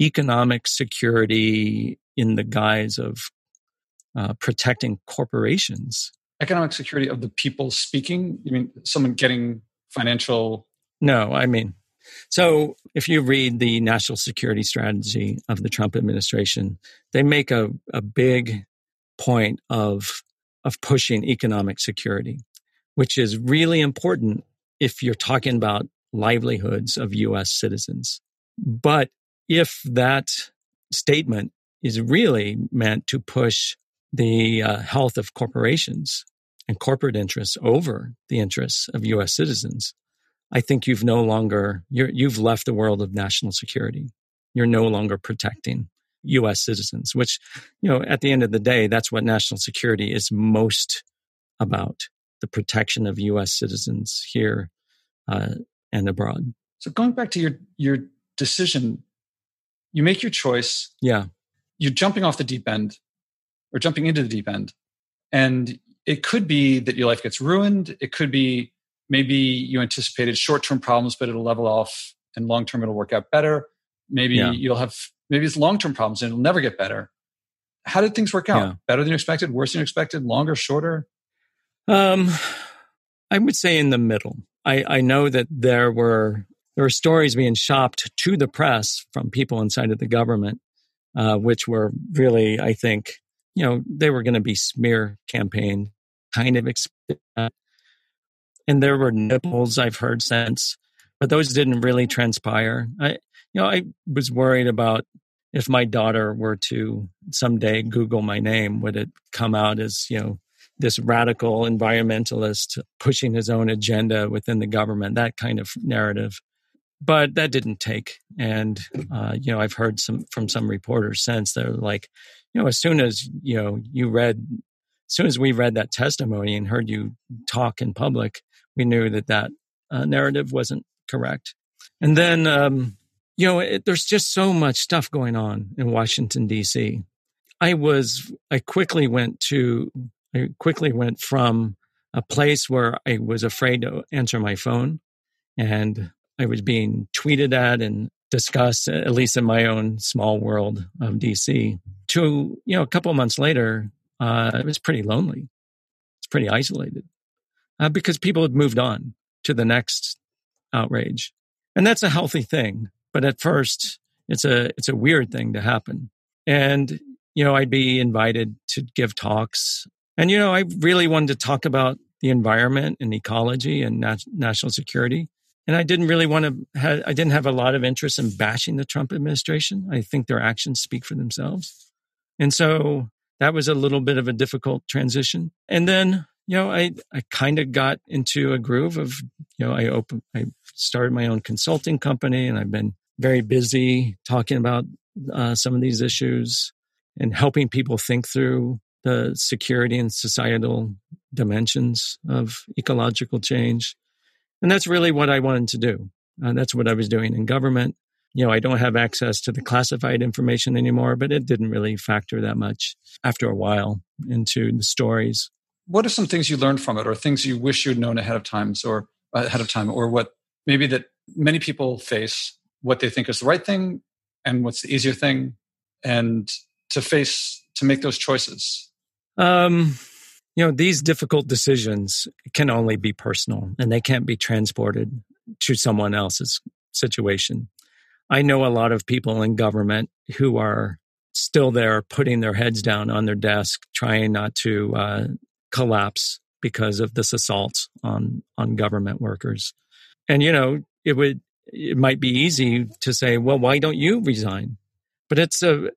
economic security in the guise of uh, protecting corporations. Economic security of the people speaking? You mean someone getting financial? No, I mean so if you read the national security strategy of the Trump administration, they make a, a big point of, of pushing economic security, which is really important if you're talking about livelihoods of US citizens. But if that statement is really meant to push the uh, health of corporations and corporate interests over the interests of U.S. citizens, I think you've no longer you have left the world of national security. You're no longer protecting U.S. citizens, which you know at the end of the day, that's what national security is most about: the protection of U.S. citizens here uh, and abroad. So going back to your your decision, you make your choice. Yeah, you're jumping off the deep end or jumping into the deep end, and it could be that your life gets ruined. It could be maybe you anticipated short term problems, but it'll level off and long term it'll work out better. Maybe yeah. you'll have, maybe it's long term problems and it'll never get better. How did things work out? Yeah. Better than you expected, worse than you expected, longer, shorter? Um, I would say in the middle. I, I know that there were there were stories being shopped to the press from people inside of the government, uh, which were really, I think, you know, they were going to be smear campaign kind of And there were nibbles I've heard since, but those didn't really transpire. I, you know, I was worried about if my daughter were to someday Google my name, would it come out as, you know, this radical environmentalist pushing his own agenda within the government, that kind of narrative. But that didn't take. And, uh, you know, I've heard some from some reporters since they're like, you know, as soon as, you know, you read, as soon as we read that testimony and heard you talk in public, we knew that that uh, narrative wasn't correct. And then, um, you know, it, there's just so much stuff going on in Washington, D.C. I was, I quickly went to, I quickly went from a place where I was afraid to answer my phone and I was being tweeted at and discussed, at least in my own small world of DC. To, you know, a couple months later, uh, it was pretty lonely. It's pretty isolated uh, because people had moved on to the next outrage. And that's a healthy thing. But at first, it's a, it's a weird thing to happen. And, you know, I'd be invited to give talks. And, you know, I really wanted to talk about the environment and ecology and nat- national security. And I didn't really want to, have, I didn't have a lot of interest in bashing the Trump administration. I think their actions speak for themselves. And so that was a little bit of a difficult transition. And then, you know, I, I kind of got into a groove of, you know, I opened, I started my own consulting company and I've been very busy talking about uh, some of these issues and helping people think through the security and societal dimensions of ecological change. And that's really what I wanted to do. Uh, that's what I was doing in government. You know, I don't have access to the classified information anymore, but it didn't really factor that much after a while into the stories. What are some things you learned from it, or things you wish you'd known ahead of times, or ahead of time, or what maybe that many people face what they think is the right thing and what's the easier thing, and to face to make those choices? Um, you know, these difficult decisions can only be personal and they can't be transported to someone else's situation. I know a lot of people in government who are still there putting their heads down on their desk, trying not to uh, collapse because of this assault on on government workers. And you know, it would it might be easy to say, well, why don't you resign? But it's a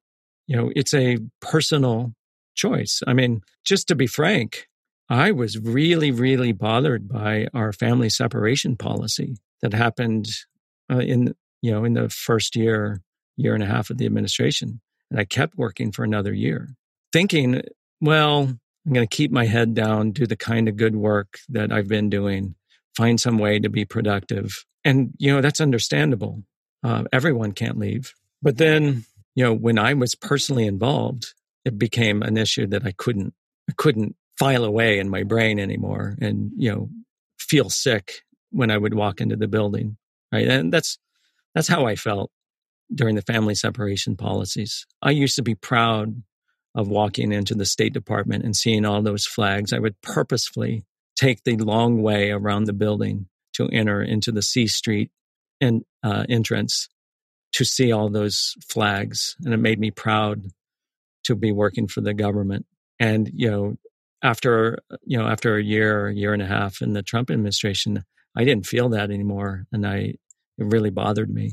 you know, it's a personal choice. I mean, just to be frank, I was really, really bothered by our family separation policy that happened uh, in you know in the first year, year and a half of the administration, and I kept working for another year, thinking, well, I'm going to keep my head down, do the kind of good work that I've been doing, find some way to be productive, and you know that's understandable. Uh, everyone can't leave, but then you know when I was personally involved it became an issue that I couldn't I couldn't file away in my brain anymore and you know feel sick when I would walk into the building right? And that's that's how I felt during the family separation policies. I used to be proud of walking into the State Department and seeing all those flags. I would purposefully take the long way around the building to enter into the C Street and uh, entrance to see all those flags and it made me proud to be working for the government. And, you know, after, you know, after a year, or a year and a half in the Trump administration, I didn't feel that anymore. And I, it really bothered me.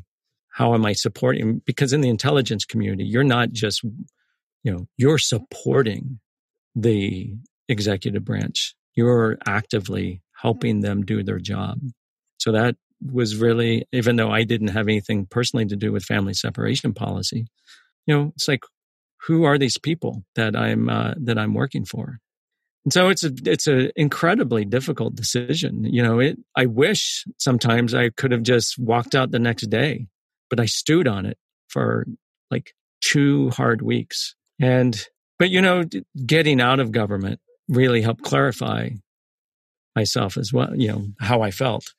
How am I supporting? Because in the intelligence community, you're not just you know, you're supporting the executive branch. You're actively helping them do their job. So that was really, even though I didn't have anything personally to do with family separation policy, you know, it's like, who are these people that I'm uh, that I'm working for? And so it's a it's an incredibly difficult decision. You know, it. I wish sometimes I could have just walked out the next day, but I stewed on it for like two hard weeks. And but you know, getting out of government really helped clarify myself as well. You know how I felt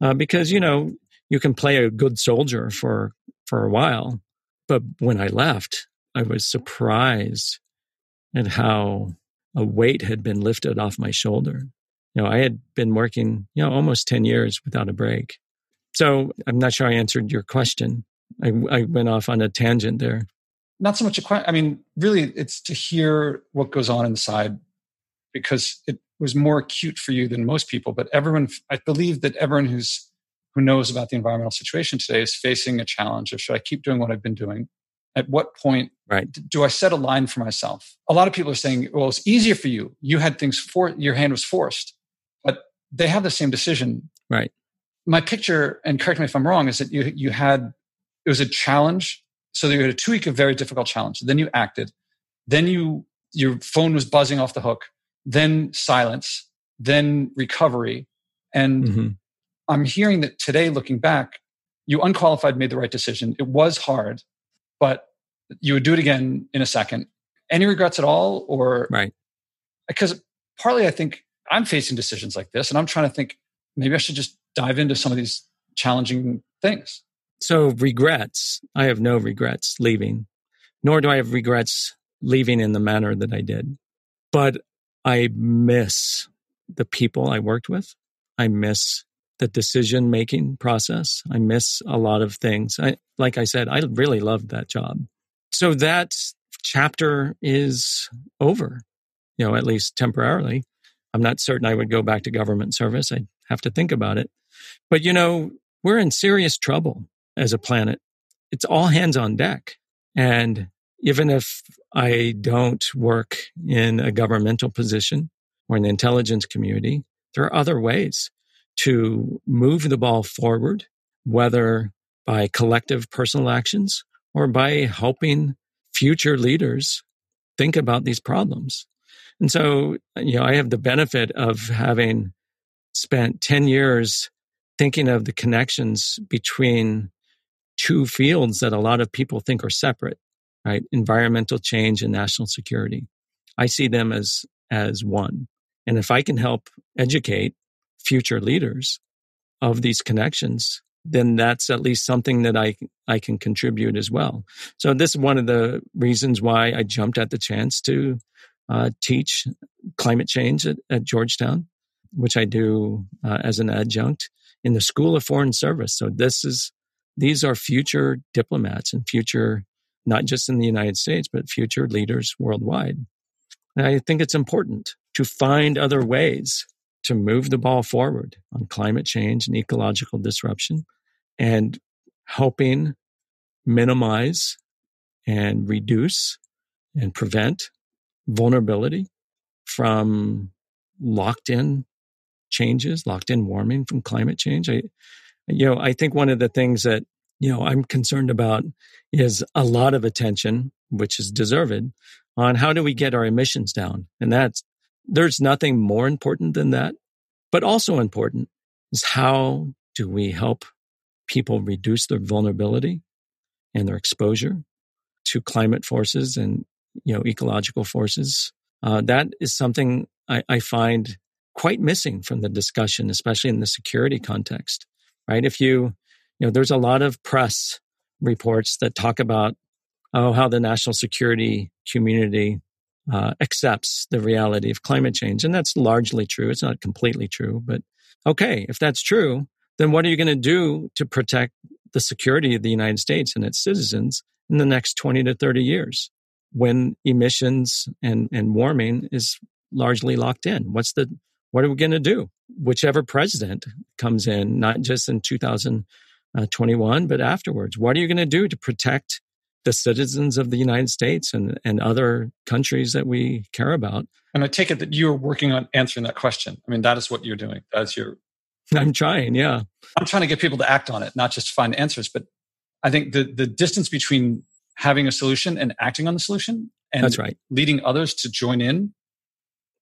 uh, because you know you can play a good soldier for for a while, but when I left, I was surprised at how a weight had been lifted off my shoulder. You know, I had been working, you know, almost 10 years without a break. So I'm not sure I answered your question. I, I went off on a tangent there. Not so much a question. I mean, really, it's to hear what goes on inside because it was more acute for you than most people. But everyone, I believe that everyone who's who knows about the environmental situation today is facing a challenge of should I keep doing what I've been doing at what point right. do I set a line for myself? A lot of people are saying, well, it's easier for you. You had things for your hand was forced, but they have the same decision. Right. My picture, and correct me if I'm wrong, is that you you had it was a challenge. So you had a two week of very difficult challenge. Then you acted. Then you your phone was buzzing off the hook. Then silence. Then recovery. And mm-hmm. I'm hearing that today, looking back, you unqualified made the right decision. It was hard but you would do it again in a second. Any regrets at all? Or, right. Because partly I think I'm facing decisions like this and I'm trying to think maybe I should just dive into some of these challenging things. So, regrets, I have no regrets leaving, nor do I have regrets leaving in the manner that I did. But I miss the people I worked with. I miss the decision making process. I miss a lot of things. I, like I said, I really loved that job. So that chapter is over, you know, at least temporarily. I'm not certain I would go back to government service. I'd have to think about it. But, you know, we're in serious trouble as a planet. It's all hands on deck. And even if I don't work in a governmental position or in the intelligence community, there are other ways to move the ball forward, whether by collective personal actions or by helping future leaders think about these problems. And so, you know, I have the benefit of having spent 10 years thinking of the connections between two fields that a lot of people think are separate, right? Environmental change and national security. I see them as, as one. And if I can help educate future leaders of these connections, then that's at least something that I I can contribute as well. So this is one of the reasons why I jumped at the chance to uh, teach climate change at, at, Georgetown, which I do uh, as an adjunct in the School of Foreign Service. So this is these are future diplomats and future not just in the United States but future leaders worldwide. And I think it's important to find other ways to move the ball forward on climate change and ecological disruption and helping minimize and reduce and prevent vulnerability from locked in changes, locked in warming from climate change. I, you know, I think one of the things that, you know, I'm concerned about is a lot of attention, which is deserved, on how do we get our emissions down? And that's there's nothing more important than that. But also important is how do we help people reduce their vulnerability and their exposure to climate forces and you know ecological forces. Uh, that is something I, I find quite missing from the discussion, especially in the security context. Right? If you you know, there's a lot of press reports that talk about oh how the national security community uh, accepts the reality of climate change. And that's largely true. It's not completely true, but okay, if that's true, then what are you going to do to protect the security of the United States and its citizens in the next 20 to 30 years when emissions and, and warming is largely locked in? What's the, what are we going to do? Whichever president comes in, not just in 2021, but afterwards, what are you going to do to protect the citizens of the United States and, and other countries that we care about. And I take it that you're working on answering that question. I mean, that is what you're doing. That's your. *laughs* I'm trying, yeah. I'm trying to get people to act on it, not just find answers. But I think the, the distance between having a solution and acting on the solution and That's right. leading others to join in.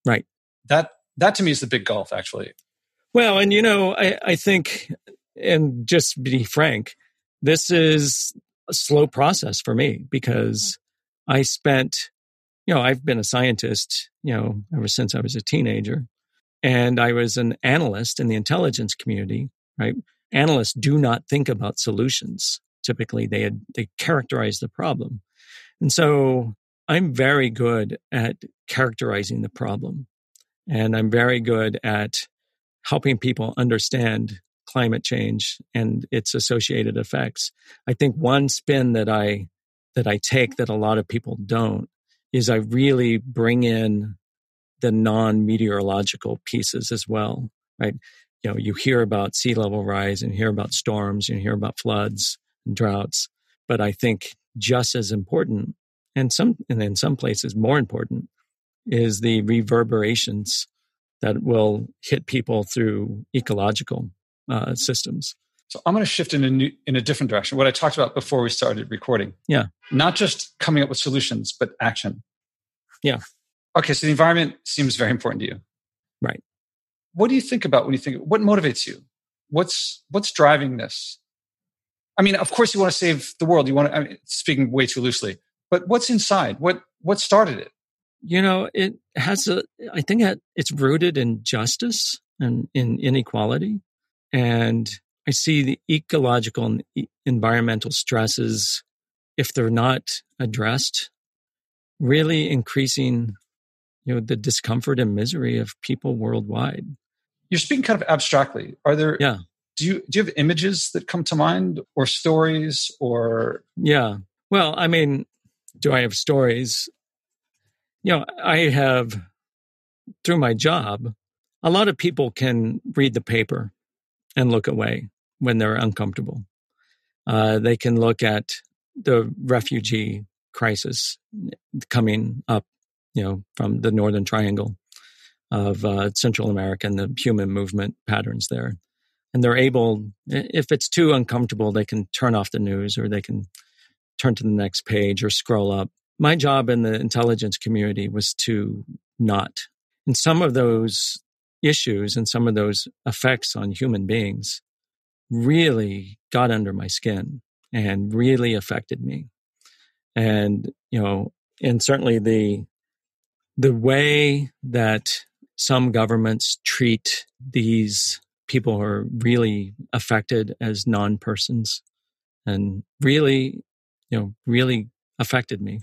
Right. That that to me is the big gulf, actually. Well, and you know, I, I think, and just be frank, this is a slow process for me hmm. because I spent, you know, I've been a scientist, you know, ever since I was a teenager. And I was an analyst in the intelligence community, right? Analysts do not think about solutions. Typically, they, had, they characterize the problem. And so I'm very good at characterizing the problem. And I'm very good at helping people understand climate change and its associated effects. I think one spin that I that I take that a lot of people don't is I really bring in the non-meteorological pieces as well, right? You know, you hear about sea level rise and hear about storms, and hear about floods and droughts, but I think just as important and some and in some places more important is the reverberations that will hit people through ecological uh, systems. So I'm going to shift in a new, in a different direction. What I talked about before we started recording. Yeah. Not just coming up with solutions, but action. Yeah. Okay. So the environment seems very important to you. Right. What do you think about when you think? What motivates you? What's what's driving this? I mean, of course, you want to save the world. You want to. I mean, speaking way too loosely, but what's inside? What what started it? You know, it has a. I think it's rooted in justice and in inequality and I see the ecological and environmental stresses, if they're not addressed, really increasing you know the discomfort and misery of people worldwide. You're speaking kind of abstractly. Are there yeah. Do you do you have images that come to mind or stories or Yeah. Well, I mean, do I have stories? You know, I have through my job, a lot of people can read the paper and look away when they're uncomfortable. Uh, they can look at the refugee crisis coming up, you know, from the Northern Triangle of uh, Central America and the human movement patterns there. And they're able, if it's too uncomfortable, they can turn off the news or they can turn to the next page or scroll up. My job in the intelligence community was to not. And some of those issues and some of those effects on human beings really got under my skin and really affected me. And, you know, and certainly the, the way that some governments treat these people who are really affected as non persons and really, you know, really affected me.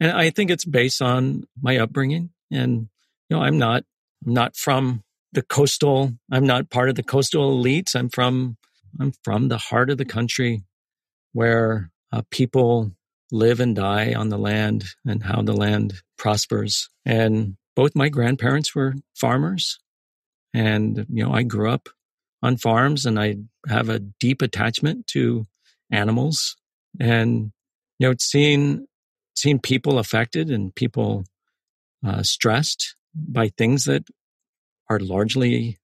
And I think it's based on my upbringing. And, you know, I'm not, I'm not from the coastal. I'm not part of the coastal elites. I'm from I'm from the heart of the country, where uh, people live and die on the land and how the land prospers. And both my grandparents were farmers, and you know I grew up on farms, and I have a deep attachment to animals, and you know seeing seeing people affected and people uh, stressed by things that are largely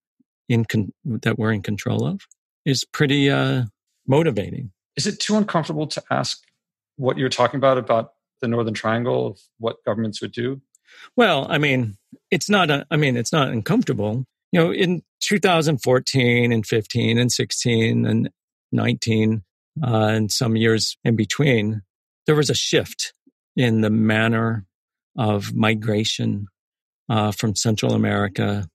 in con- that we're in control of is pretty uh, motivating. Is it too uncomfortable to ask what you're talking about about the Northern Triangle of what governments would do? Well, I mean, it's not. A, I mean, it's not uncomfortable. You know, in 2014 and 15 and 16 and 19 uh, and some years in between, there was a shift in the manner of migration uh, from Central America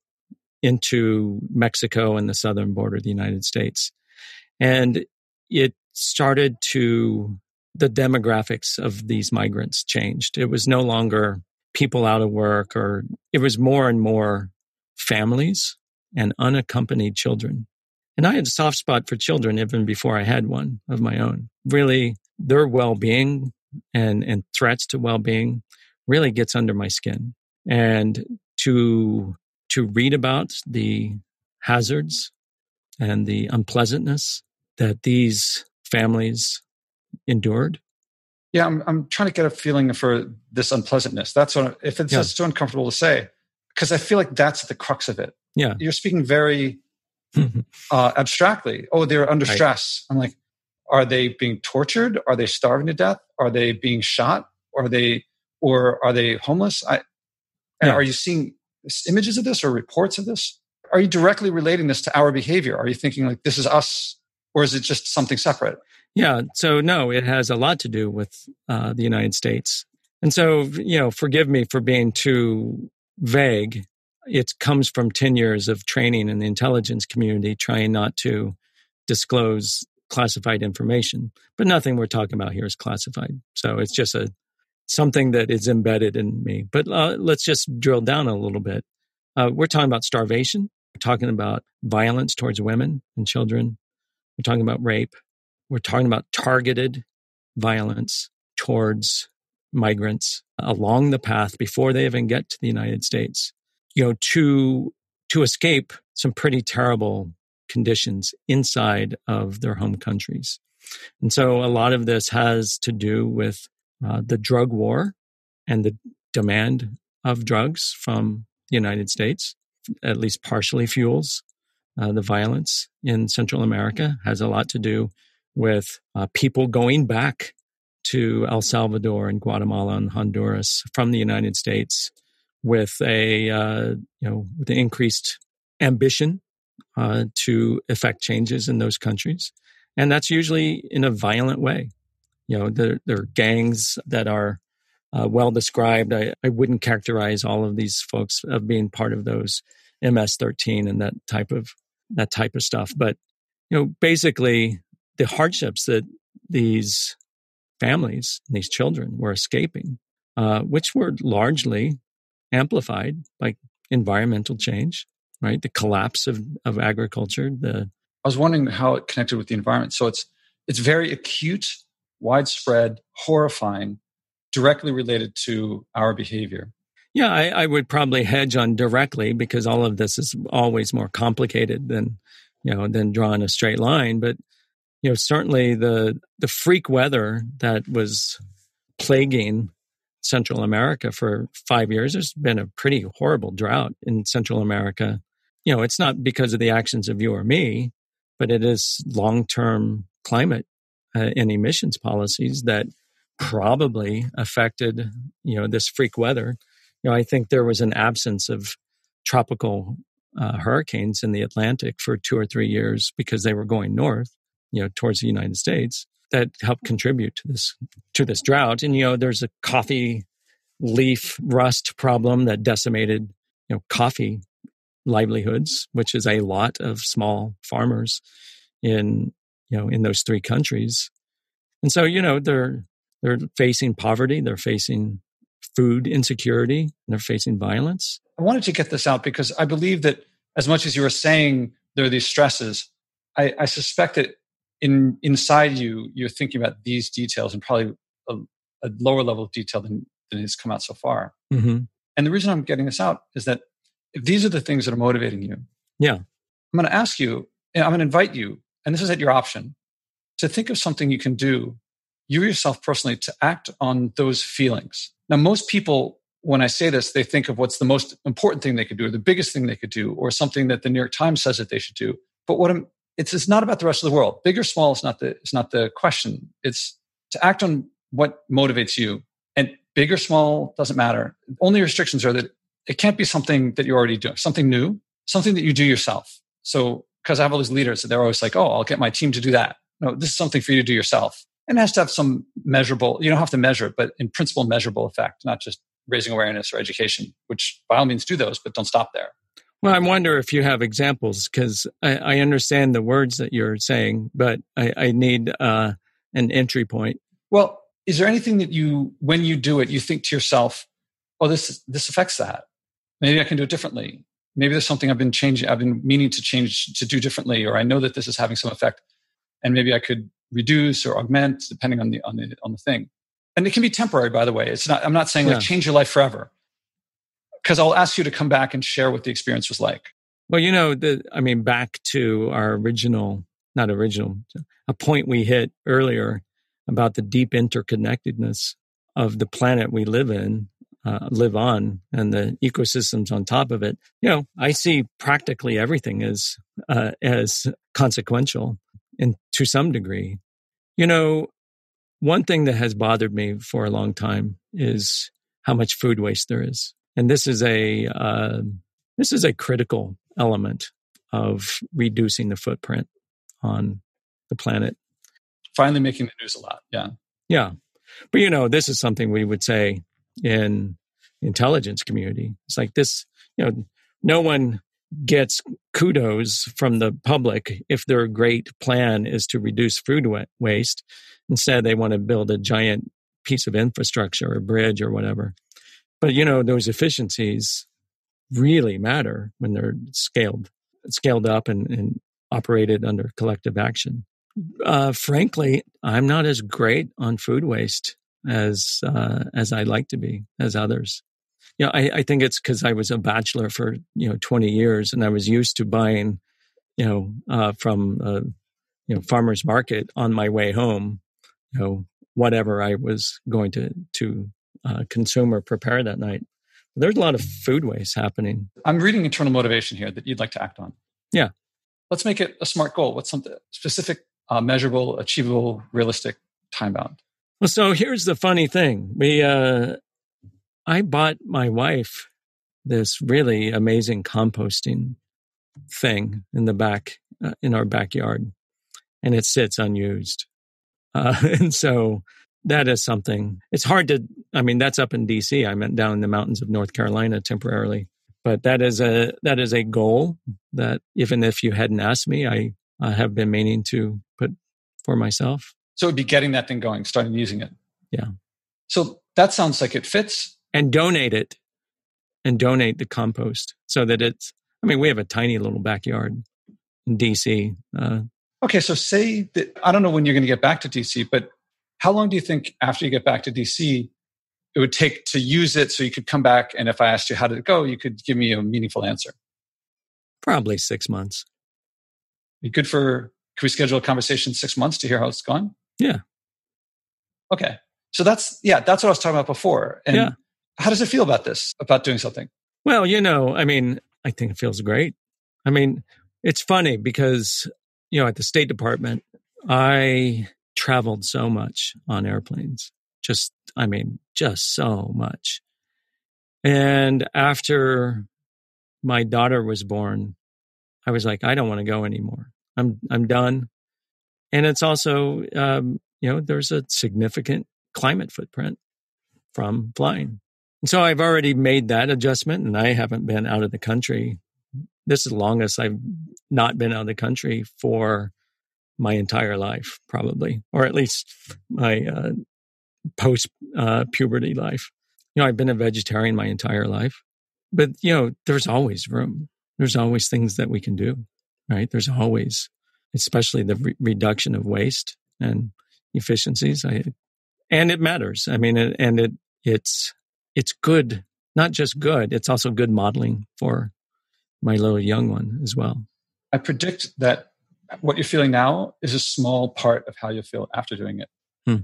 into Mexico and the southern border of the United States. And it started to, the demographics of these migrants changed. It was no longer people out of work, or it was more and more families and unaccompanied children. And I had a soft spot for children even before I had one of my own. Really, their well being and, and threats to well being really gets under my skin. And to to read about the hazards and the unpleasantness that these families endured Yeah, I'm, I'm trying to get a feeling for this unpleasantness. That's what, if it's yeah. just too uncomfortable to say, because I feel like that's the crux of it. Yeah. You're speaking very *laughs* uh, abstractly. Oh, they're under right. stress. I'm like, are they being tortured? Are they starving to death? Are they being shot? Are they, or are they homeless? I, and yeah. are you seeing images of this or reports of this? Are you directly relating this to our behavior? Are you thinking like this is us, or is it just something separate? Yeah. So no, it has a lot to do with uh, the United States. And so, you know, forgive me for being too vague. It comes from 10 years of training in the intelligence community, trying not to disclose classified information. But nothing we're talking about here is classified. So it's just a something that is embedded in me. But uh, let's just drill down a little bit. Uh, we're talking about starvation. We're talking about violence towards women and children. We're talking about rape. We're talking about targeted violence towards migrants along the path before they even get to the United States. You know, to to escape some pretty terrible conditions inside of their home countries. And so a lot of this has to do with uh, the drug war and the demand of drugs from the United States, at least partially fuels uh, the violence in Central America, has a lot to do with uh, people going back to El Salvador and Guatemala and Honduras from the United States with a uh, you know with an increased ambition uh, to effect changes in those countries, and that's usually in a violent way. You know, there, there are gangs that are uh, well described. I, I wouldn't characterize all of these folks of being part of those MS-13 and that type of that type of stuff, but you know, basically the hardships that these families, and these children were escaping, uh, which were largely amplified by environmental change, right? The collapse of, of agriculture. The I was wondering how it connected with the environment. So it's it's very acute, widespread, horrifying, directly related to our behavior. Yeah, I, I would probably hedge on directly because all of this is always more complicated than you know than drawing a straight line. But you know, certainly the the freak weather that was plaguing Central America for five years. There's been a pretty horrible drought in Central America. You know, it's not because of the actions of you or me, but it is long term climate uh, and emissions policies that probably affected you know this freak weather. You know, I think there was an absence of tropical uh, hurricanes in the Atlantic for two or three years because they were going north you know, towards the United States that helped contribute to this to this drought. And you know, there's a coffee leaf rust problem that decimated you know coffee livelihoods, which is a lot of small farmers in you know in those three countries. And so you know they're they're facing poverty, they're facing food insecurity, they're facing violence. I wanted to get this out because I believe that as much as you were saying there are these stresses, I, I suspect that in inside you you're thinking about these details and probably a, a lower level of detail than, than has come out so far mm-hmm. and the reason i'm getting this out is that if these are the things that are motivating you yeah i'm going to ask you i'm going to invite you and this is at your option to think of something you can do you yourself personally to act on those feelings now most people when i say this they think of what's the most important thing they could do or the biggest thing they could do or something that the new york times says that they should do but what i'm it's it's not about the rest of the world. Big or small is not the it's not the question. It's to act on what motivates you. And big or small doesn't matter. Only restrictions are that it can't be something that you're already doing, something new, something that you do yourself. So because I have all these leaders that they're always like, oh, I'll get my team to do that. No, this is something for you to do yourself. And it has to have some measurable, you don't have to measure it, but in principle, measurable effect, not just raising awareness or education, which by all means do those, but don't stop there. Well, I wonder if you have examples because I, I, understand the words that you're saying, but I, I need uh, an entry point. Well, is there anything that you, when you do it, you think to yourself, "Oh, this this affects that. Maybe I can do it differently. Maybe there's something I've been changing, I've been meaning to change to do differently, or I know that this is having some effect, and maybe I could reduce or augment depending on the on the on the thing." And it can be temporary, by the way. It's not. I'm not saying yeah. like change your life forever because I'll ask you to come back and share what the experience was like. Well, you know, the, I mean, back to our original, not original, a point we hit earlier about the deep interconnectedness of the planet we live in, uh, live on, and the ecosystems on top of it. You know, I see practically everything as uh, as consequential, and to some degree. You know, one thing that has bothered me for a long time is how much food waste there is, and this is a uh, this is a critical element of reducing the footprint on the planet. Finally, making the news a lot. Yeah, yeah, but you know, this is something we would say in intelligence community. It's like this. You know, no one gets kudos from the public if their great plan is to reduce food waste Instead, they want to build a giant piece of infrastructure or bridge or whatever. But you know, those efficiencies really matter when they're scaled, scaled up and, and operated under collective action. Uh, frankly, I'm not as great on food waste as uh, as I like to be as others. You know, I, I think it's because I was a bachelor for you know 20 years, and I was used to buying, you know, uh, from uh, you know farmers market on my way home you know whatever I was going to to uh, consume or prepare that night. There's a lot of food waste happening. I'm reading internal motivation here that you'd like to act on. Yeah. Let's make it a smart goal. What's something specific, uh, measurable, achievable, realistic, time bound? Well, so here's the funny thing. We, uh, I bought my wife this really amazing composting thing in the back, uh, in our backyard, and it sits unused. Uh, *laughs* and so that is something. It's hard to. I mean, that's up in D.C. I meant down in the mountains of North Carolina temporarily, but that is a that is a goal that even if you hadn't asked me, I, I have been meaning to put for myself. So it'd be getting that thing going, starting using it. Yeah. So that sounds like it fits. And donate it, and donate the compost so that it's. I mean, we have a tiny little backyard in DC. Uh, Okay, so say that I don't know when you're going to get back to DC, but how long do you think after you get back to DC it would take to use it so you could come back and if I asked you how did it go, you could give me a meaningful answer? Probably six months. Be good for can we schedule a conversation six months to hear how it's gone? Yeah. Okay. So that's yeah, that's what I was talking about before. And yeah. how does it feel about this, about doing something? Well, you know, I mean, I think it feels great. I mean, it's funny because you know, at the State Department, I traveled so much on airplanes. Just, I mean, just so much. And after my daughter was born, I was like, I don't want to go anymore. I'm, I'm done. And it's also, um, you know, there's a significant climate footprint from flying. And so I've already made that adjustment and I haven't been out of the country this is the longest I've not been out of the country for my entire life, probably, or at least my uh, post uh, puberty life. You know, I've been a vegetarian my entire life, but you know, there's always room. There's always things that we can do, right? There's always, especially the re- reduction of waste and efficiencies. I, and it matters. I mean, it, and it it's it's good, not just good. It's also good modeling for my little young one as well. I predict that what you're feeling now is a small part of how you feel after doing it. Hmm.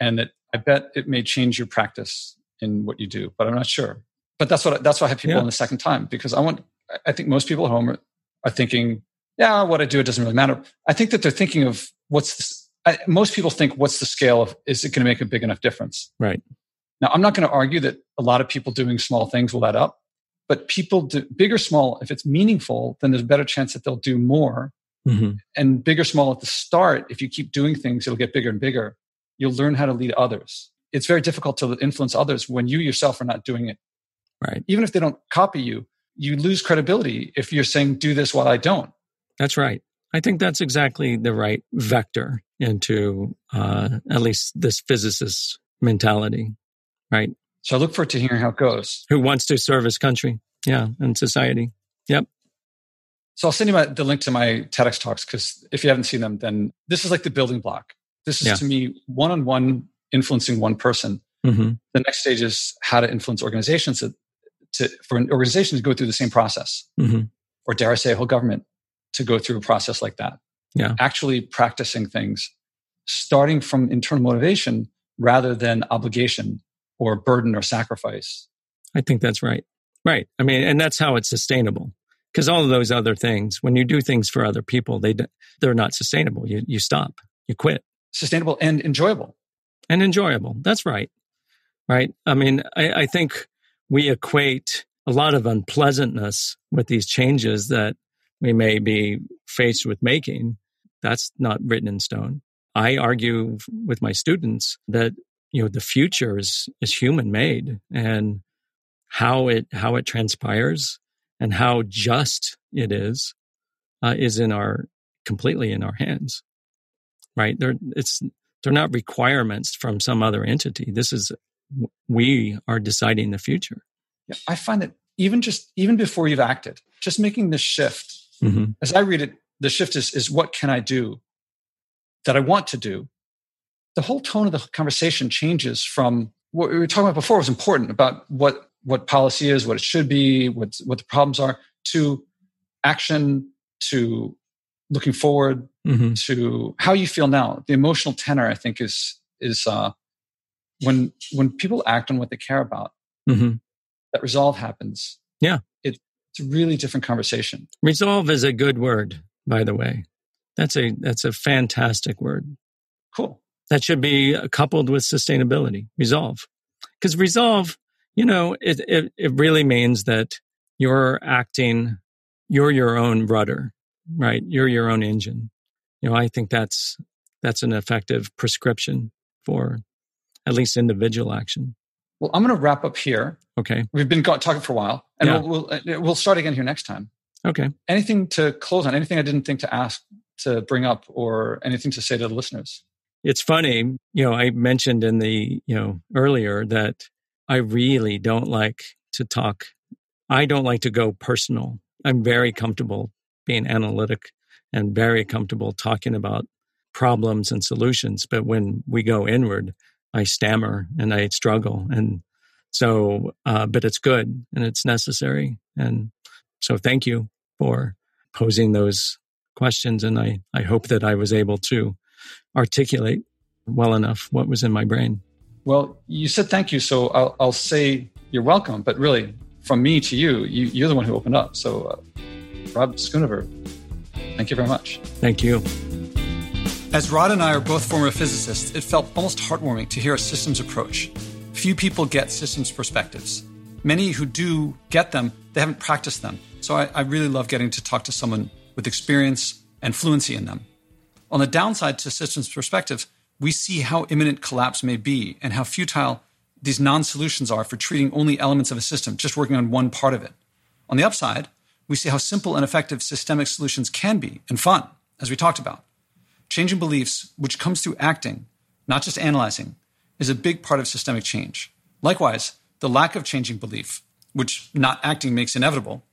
And that I bet it may change your practice in what you do, but I'm not sure. But that's what that's why I have people yeah. on the second time because I want. I think most people at home are, are thinking, yeah, what I do it doesn't really matter. I think that they're thinking of what's this, I, most people think what's the scale of is it going to make a big enough difference? Right. Now I'm not going to argue that a lot of people doing small things will add up, but people do big or small, if it's meaningful, then there's a better chance that they'll do more. Mm-hmm. And big or small at the start, if you keep doing things, it'll get bigger and bigger. You'll learn how to lead others. It's very difficult to influence others when you yourself are not doing it. Right. Even if they don't copy you, you lose credibility if you're saying, do this while I don't. That's right. I think that's exactly the right vector into uh, at least this physicist mentality, right? So I look forward to hearing how it goes. Who wants to serve his country? Yeah, and society. Yep. So I'll send you my, the link to my TEDx talks because if you haven't seen them, then this is like the building block. This is yeah. to me one on one influencing one person. Mm-hmm. The next stage is how to influence organizations to, to, for an organization to go through the same process, mm-hmm. or dare I say, a whole government to go through a process like that. Yeah, actually practicing things starting from internal motivation rather than obligation or burden or sacrifice. I think that's right. Right. I mean, and that's how it's sustainable. Because all of those other things, when you do things for other people, they they're not sustainable. You you stop, you quit. Sustainable and enjoyable. And enjoyable. That's right. Right. I mean, I, I think we equate a lot of unpleasantness with these changes that we may be faced with making. That's not written in stone. I argue with my students that you know the future is is human made and how it how it transpires and how just it is uh, is in our completely in our hands right they're it's they're not requirements from some other entity this is we are deciding the future yeah, i find that even just even before you've acted just making this shift mm-hmm. as i read it the shift is is what can i do that i want to do the whole tone of the conversation changes from what we were talking about before was important about what what policy is, what it should be, what what the problems are, to action, to looking forward, mm-hmm. to how you feel now. The emotional tenor, I think, is is uh, when when people act on what they care about. Mm-hmm. That resolve happens. Yeah, it's a really different conversation. Resolve is a good word, by the way. That's a that's a fantastic word. Cool that should be coupled with sustainability, resolve. Because resolve, you know, it, it, it really means that you're acting, you're your own rudder, right? You're your own engine. You know, I think that's, that's an effective prescription for at least individual action. Well, I'm going to wrap up here. Okay. We've been talking for a while and yeah. we'll, we'll, we'll start again here next time. Okay. Anything to close on? Anything I didn't think to ask to bring up or anything to say to the listeners? it's funny, you know, I mentioned in the, you know, earlier that I really don't like to talk. I don't like to go personal. I'm very comfortable being analytic and very comfortable talking about problems and solutions. But when we go inward, I stammer and I struggle. And so, uh, but it's good and it's necessary. And so thank you for posing those questions. And I, I hope that I was able to articulate well enough what was in my brain. Well, you said thank you, so I'll, I'll say you're welcome. But really, from me to you, you are the one who opened up. So, uh, Rod Schoonover, thank you very much. Thank you. As Rod and I are both former physicists, it felt almost heartwarming to hear a systems approach. Few people get systems perspectives. Many who do get them, they haven't practiced them. So I, I really love getting to talk to someone with experience and fluency in them. On the downside to systems perspectives, we see how imminent collapse may be and how futile these non solutions are for treating only elements of a system, just working on one part of it. On the upside, we see how simple and effective systemic solutions can be and fun, as we talked about. Changing beliefs, which comes through acting, not just analyzing, is a big part of systemic change. Likewise, the lack of changing belief, which not acting makes inevitable,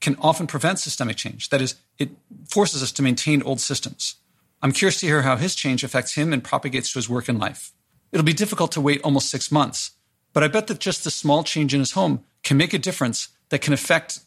can often prevent systemic change. That is, it forces us to maintain old systems. I'm curious to hear how his change affects him and propagates to his work and life. It'll be difficult to wait almost six months, but I bet that just the small change in his home can make a difference that can affect.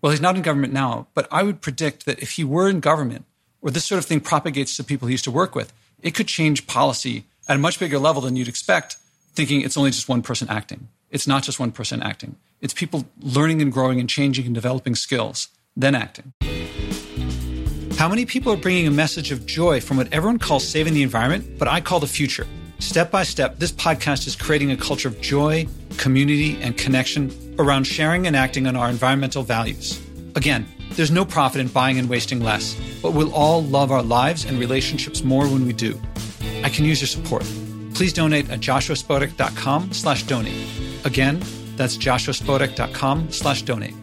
Well, he's not in government now, but I would predict that if he were in government, or this sort of thing propagates to people he used to work with, it could change policy at a much bigger level than you'd expect, thinking it's only just one person acting. It's not just one person acting. It's people learning and growing and changing and developing skills, then acting. How many people are bringing a message of joy from what everyone calls saving the environment, but I call the future? Step by step, this podcast is creating a culture of joy, community, and connection around sharing and acting on our environmental values. Again, there's no profit in buying and wasting less, but we'll all love our lives and relationships more when we do. I can use your support. Please donate at joshuaspodek.com slash donate. Again, that's joshuaspodek.com slash donate.